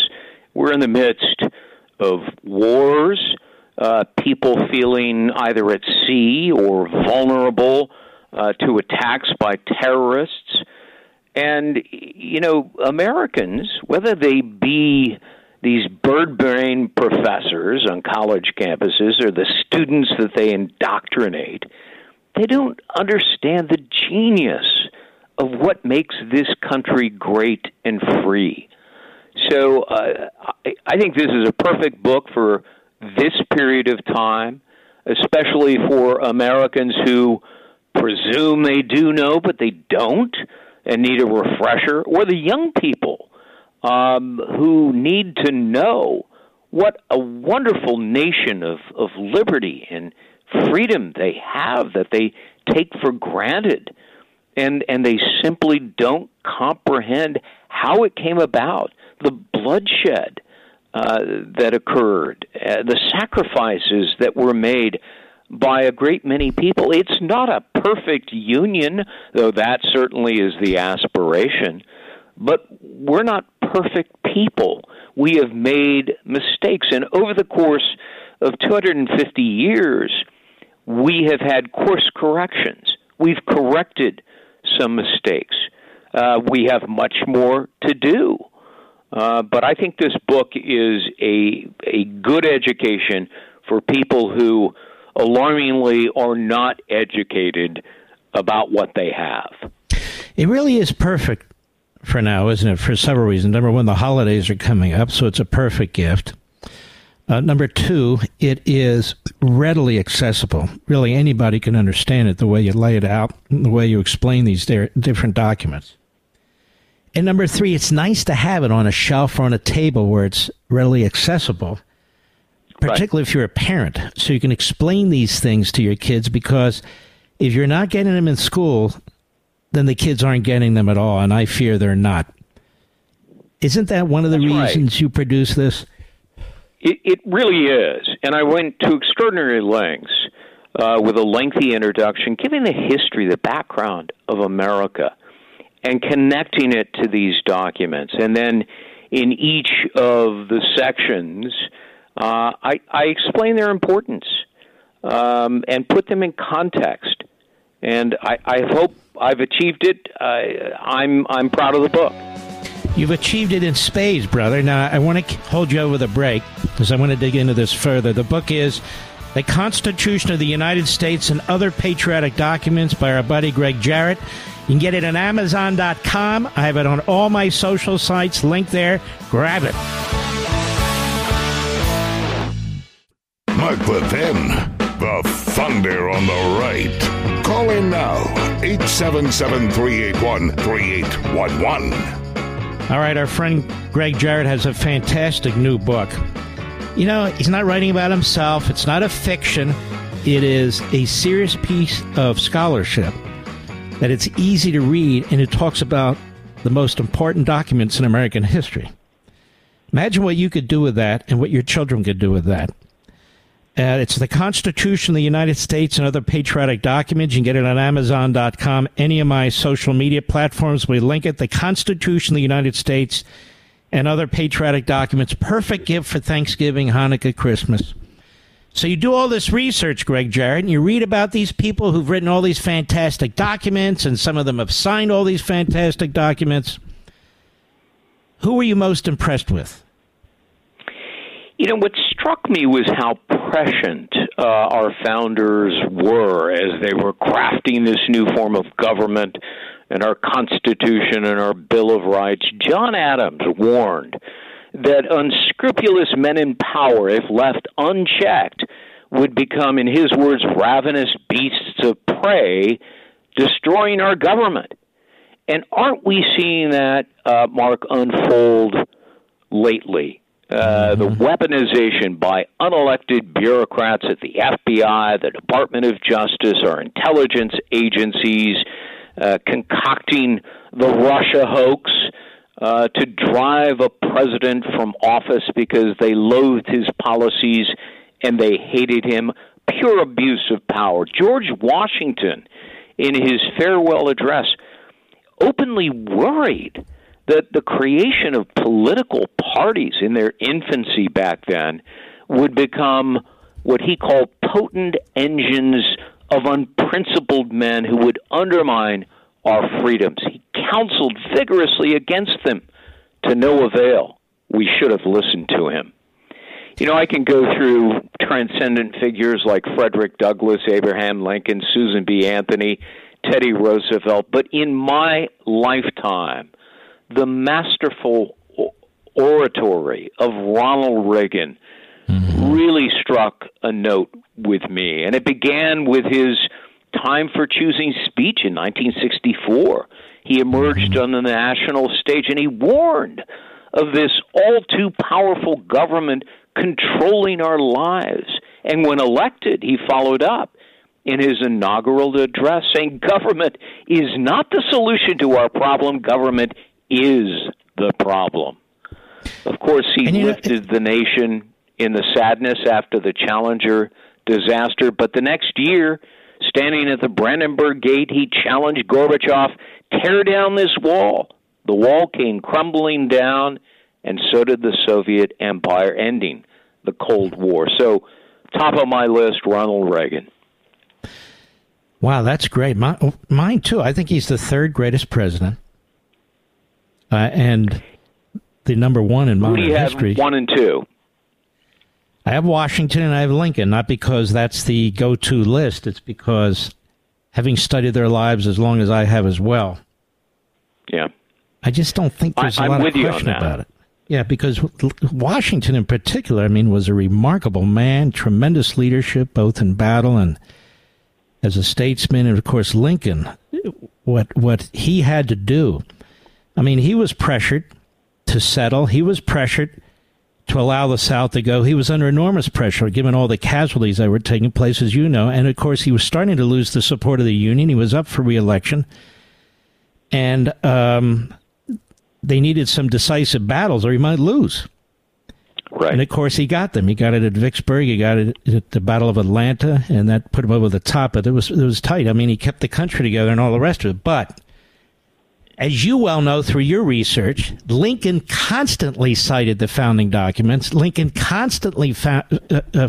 We're in the midst of wars, uh, people feeling either at sea or vulnerable uh, to attacks by terrorists. And, you know, Americans, whether they be these bird brain professors on college campuses or the students that they indoctrinate, they don't understand the genius of what makes this country great and free. So uh, I, I think this is a perfect book for this period of time, especially for Americans who presume they do know, but they don't and need a refresher, or the young people um, who need to know what a wonderful nation of, of liberty and freedom they have that they take for granted and and they simply don't comprehend how it came about the bloodshed uh, that occurred uh, the sacrifices that were made by a great many people it's not a perfect union though that certainly is the aspiration but we're not perfect people we have made mistakes and over the course of 250 years we have had course corrections. We've corrected some mistakes. Uh, we have much more to do. Uh, but I think this book is a a good education for people who alarmingly are not educated about what they have. It really is perfect for now, isn't it? For several reasons. Number one, the holidays are coming up, so it's a perfect gift. Uh, number two, it is readily accessible. Really, anybody can understand it the way you lay it out, the way you explain these different documents. And number three, it's nice to have it on a shelf or on a table where it's readily accessible, particularly right. if you're a parent, so you can explain these things to your kids because if you're not getting them in school, then the kids aren't getting them at all, and I fear they're not. Isn't that one of the That's reasons right. you produce this? It, it really is. And I went to extraordinary lengths uh, with a lengthy introduction, giving the history, the background of America, and connecting it to these documents. And then in each of the sections, uh, I, I explain their importance um, and put them in context. And I, I hope I've achieved it. Uh, I'm I'm proud of the book. You've achieved it in spades, brother. Now, I want to hold you over the break because I want to dig into this further. The book is The Constitution of the United States and Other Patriotic Documents by our buddy Gregg Jarrett. You can get it on Amazon.com. I have it on all my social sites. Link there. Grab it. Mark Levin, the thunder on the right. Call in now, 877 381 3811. All right, our friend Gregg Jarrett has a fantastic new book. You know, he's not writing about himself, it's not a fiction, it is a serious piece of scholarship that it's easy to read and it talks about the most important documents in American history. Imagine what you could do with that and what your children could do with that. Uh, it's the Constitution of the United States and other patriotic documents. You can get it on Amazon.com, any of my social media platforms. We link it. The Constitution of the United States and other patriotic documents. Perfect gift for Thanksgiving, Hanukkah, Christmas. So you do all this research, Gregg Jarrett, and you read about these people who've written all these fantastic documents, and some of them have signed all these fantastic documents. Who were you most impressed with? You know, what struck me was how prescient uh, our founders were as they were crafting this new form of government and our Constitution and our Bill of Rights. John Adams warned that unscrupulous men in power, if left unchecked, would become, in his words, ravenous beasts of prey, destroying our government. And aren't we seeing that, uh, Mark, unfold lately? Uh, the mm-hmm. weaponization by unelected bureaucrats at the FBI, the Department of Justice, our intelligence agencies, uh, concocting the Russia hoax, uh, to drive a president from office because they loathed his policies and they hated him. Pure abuse of power. George Washington, in his farewell address, openly worried that the creation of political parties in their infancy back then would become what he called potent engines of unprincipled men who would undermine our freedoms. He counseled vigorously against them to no avail. We should have listened to him. You know, I can go through transcendent figures like Frederick Douglass, Abraham Lincoln, Susan B. Anthony, Teddy Roosevelt, but in my lifetime, the masterful oratory of Ronald Reagan mm-hmm. really struck a note with me. And it began with his time for choosing speech in 1964. He emerged mm-hmm. on the national stage and he warned of this all too powerful government controlling our lives. And when elected, he followed up in his inaugural address saying government is not the solution to our problem, government is the problem. Of course, he lifted know, the nation in the sadness after the Challenger disaster, but the next year, standing at the Brandenburg Gate, he challenged Gorbachev, tear down this wall. The wall came crumbling down, and so did the Soviet Empire, ending the Cold War. So, top of my list, Ronald Reagan. Wow, that's great. My, oh, mine too. I think he's the third greatest president, uh, and the number one in modern history. One and two. I have Washington and I have Lincoln, not because that's the go-to list. It's because having studied their lives as long as I have as well. Yeah. I just don't think there's I, a lot of question about it. Yeah, because Washington in particular, I mean, was a remarkable man, tremendous leadership, both in battle and as a statesman, and of course Lincoln, what what he had to do. I mean, he was pressured to settle. He was pressured to allow the South to go. He was under enormous pressure, given all the casualties that were taking place, as you know. And of course, he was starting to lose the support of the Union. He was up for reelection. And um, they needed some decisive battles, or he might lose. Right. And of course, he got them. He got it at Vicksburg. He got it at the Battle of Atlanta, and that put him over the top. But it was it was tight. I mean, he kept the country together and all the rest of it. But as you well know through your research, Lincoln constantly cited the founding documents. Lincoln constantly fa- uh, uh,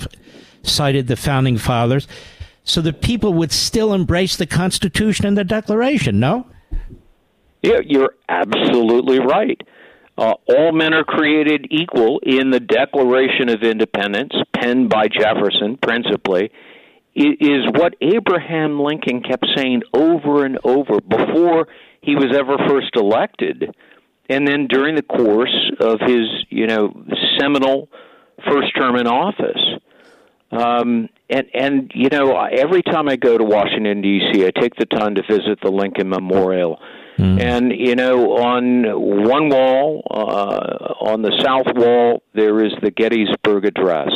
cited the founding fathers so that people would still embrace the Constitution and the Declaration, no? Yeah, you're absolutely right. Uh, all men are created equal in the Declaration of Independence, penned by Jefferson principally, is what Abraham Lincoln kept saying over and over before he was ever first elected, and then during the course of his, you know, seminal first term in office. Um, and and you know, every time I go to Washington D.C., I take the time to visit the Lincoln Memorial. Mm. And you know, on one wall, uh, on the south wall, there is the Gettysburg Address.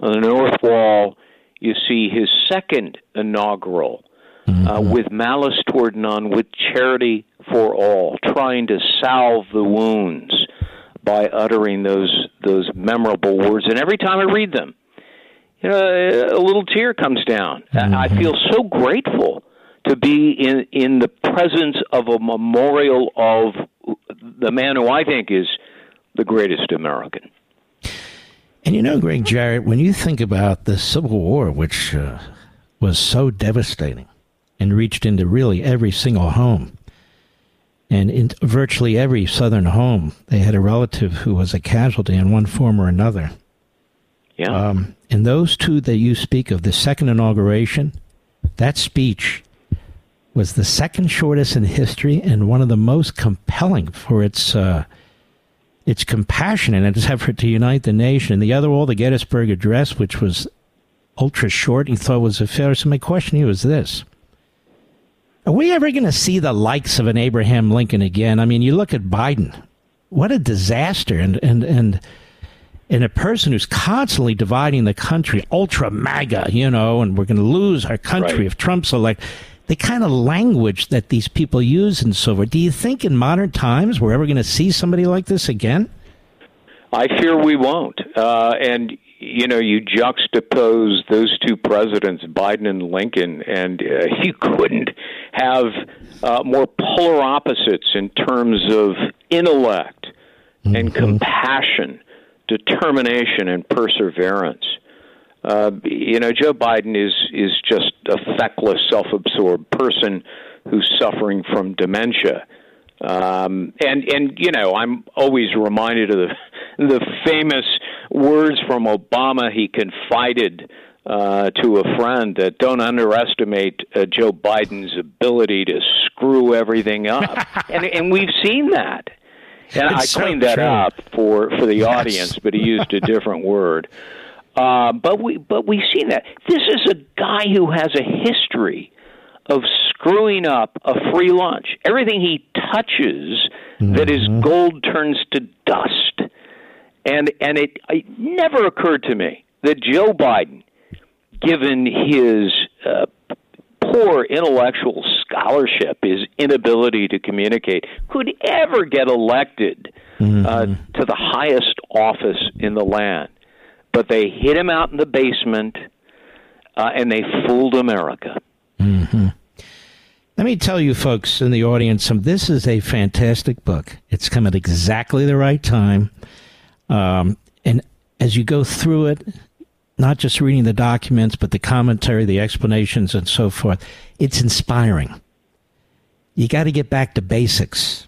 On the north wall, you see his second inaugural mm-hmm. uh, with malice toward none, with charity for all, trying to salve the wounds by uttering those those memorable words. And every time I read them, you know, a little tear comes down. Mm-hmm. I feel so grateful to be in in the presence of a memorial of the man who I think is the greatest American. And you know, Gregg Jarrett, when you think about the Civil War, which uh, was so devastating and reached into really every single home, and in virtually every Southern home, they had a relative who was a casualty in one form or another. Yeah. Um, and those two that you speak of, the second inauguration, that speech was the second shortest in history and one of the most compelling for its uh, its compassion and its effort to unite the nation. And the other wall, the Gettysburg Address, which was ultra short, he thought was a failure. So my question to you is this. Are we ever going to see the likes of an Abraham Lincoln again? I mean, you look at Biden. What a disaster. And, and, and, and a person who's constantly dividing the country, ultra MAGA, you know, and we're going to lose our country right. if Trump's elected. the kind of language that these people use and so forth. Do you think in modern times we're ever going to see somebody like this again? I fear we won't. Uh, and you know, you juxtapose those two presidents, Biden and Lincoln, and uh, you couldn't have uh, more polar opposites in terms of intellect mm-hmm. and compassion, determination, and perseverance. Uh, you know, Joe Biden is is just a feckless, self-absorbed person who's suffering from dementia. Um, and and you know, I'm always reminded of the the famous words from Obama. He confided uh, to a friend that don't underestimate uh, Joe Biden's ability to screw everything up, and and we've seen that. And it's I cleaned so that up for for the yes. audience, but he used a different word. Uh, but we but we see that this is a guy who has a history of screwing up a free lunch. Everything he touches mm-hmm. that is mm-hmm. gold turns to dust. And and it, it never occurred to me that Joe Biden, given his uh, poor intellectual scholarship, his inability to communicate, could ever get elected uh, mm-hmm. uh, to the highest office in the land. But they hid him out in the basement, uh, and they fooled America. Mm-hmm. Let me tell you, folks in the audience, this is a fantastic book. It's come at exactly the right time. Um, and as you go through it, not just reading the documents, but the commentary, the explanations, and so forth, it's inspiring. You got to get back to basics,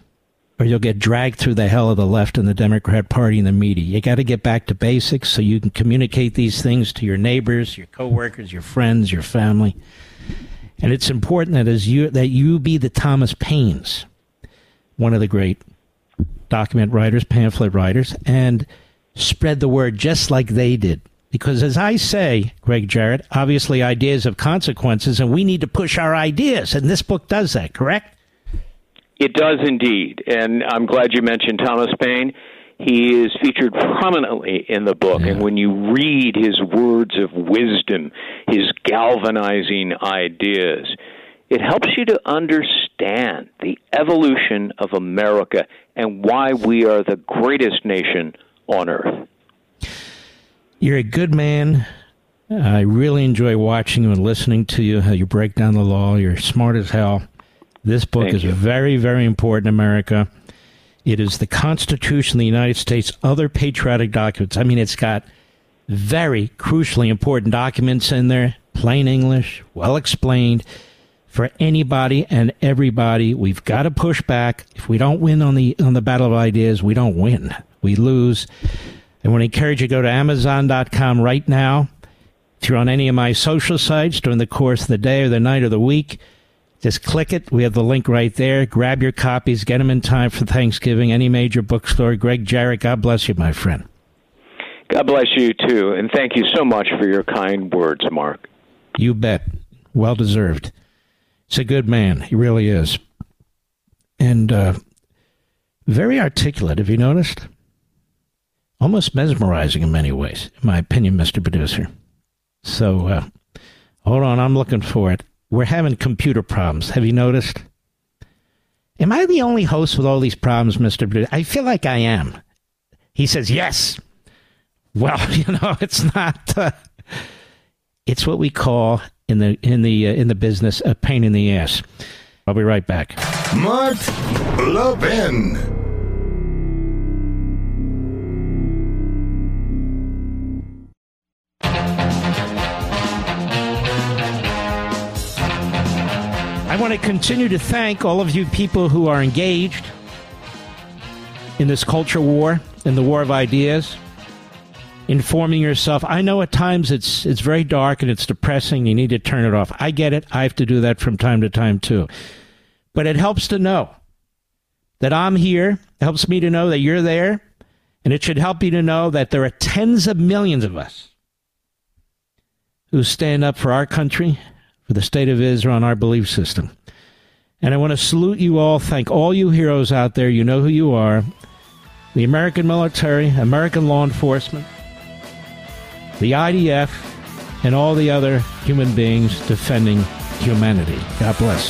or you'll get dragged through the hell of the left and the Democrat Party and the media. You got to get back to basics so you can communicate these things to your neighbors, your coworkers, your friends, your family. And it's important that as you that you be the Thomas Paines, one of the great document writers, pamphlet writers, and spread the word just like they did. Because as I say, Gregg Jarrett, obviously ideas have consequences, and we need to push our ideas. And this book does that, correct? It does indeed. And I'm glad you mentioned Thomas Paine. He is featured prominently in the book, yeah. and when you read his words of wisdom, his galvanizing ideas, it helps you to understand the evolution of America and why we are the greatest nation on earth. You're a good man. I really enjoy watching you and listening to you, how you break down the law. You're smart as hell. This book Thank is you. very, very important America. It is the Constitution of the United States, other patriotic documents. I mean, it's got very crucially important documents in there, plain English, well explained for anybody and everybody. We've got to push back. If we don't win on the on the battle of ideas, we don't win. We lose. And I want to encourage you to go to Amazon.com right now. If you're on any of my social sites during the course of the day or the night or the week, just click it. We have the link right there. Grab your copies. Get them in time for Thanksgiving. Any major bookstore. Gregg Jarrett, God bless you, my friend. God bless you too, and thank you so much for your kind words, Mark. You bet. Well deserved. It's a good man. He really is. And uh, very articulate. Have you noticed? Almost mesmerizing in many ways, in my opinion, Mr. Producer. So, uh, hold on. I'm looking for it. We're having computer problems. Have you noticed? Am I the only host with all these problems, Mr. Producer? I feel like I am. He says, yes. Well, you know, it's not. Uh, it's what we call in the in the uh, in the business a pain in the ass. I'll be right back. Mark Levin. I want to continue to thank all of you people who are engaged in this culture war, in the war of ideas informing yourself. I know at times it's it's very dark and it's depressing. You need to turn it off. I get it. I have to do that from time to time too. But it helps to know that I'm here. It helps me to know that you're there. And it should help you to know that there are tens of millions of us who stand up for our country, for the state of Israel, and our belief system. And I want to salute you all, thank all you heroes out there. You know who you are. The American military, American law enforcement, the IDF, and all the other human beings defending humanity. God bless.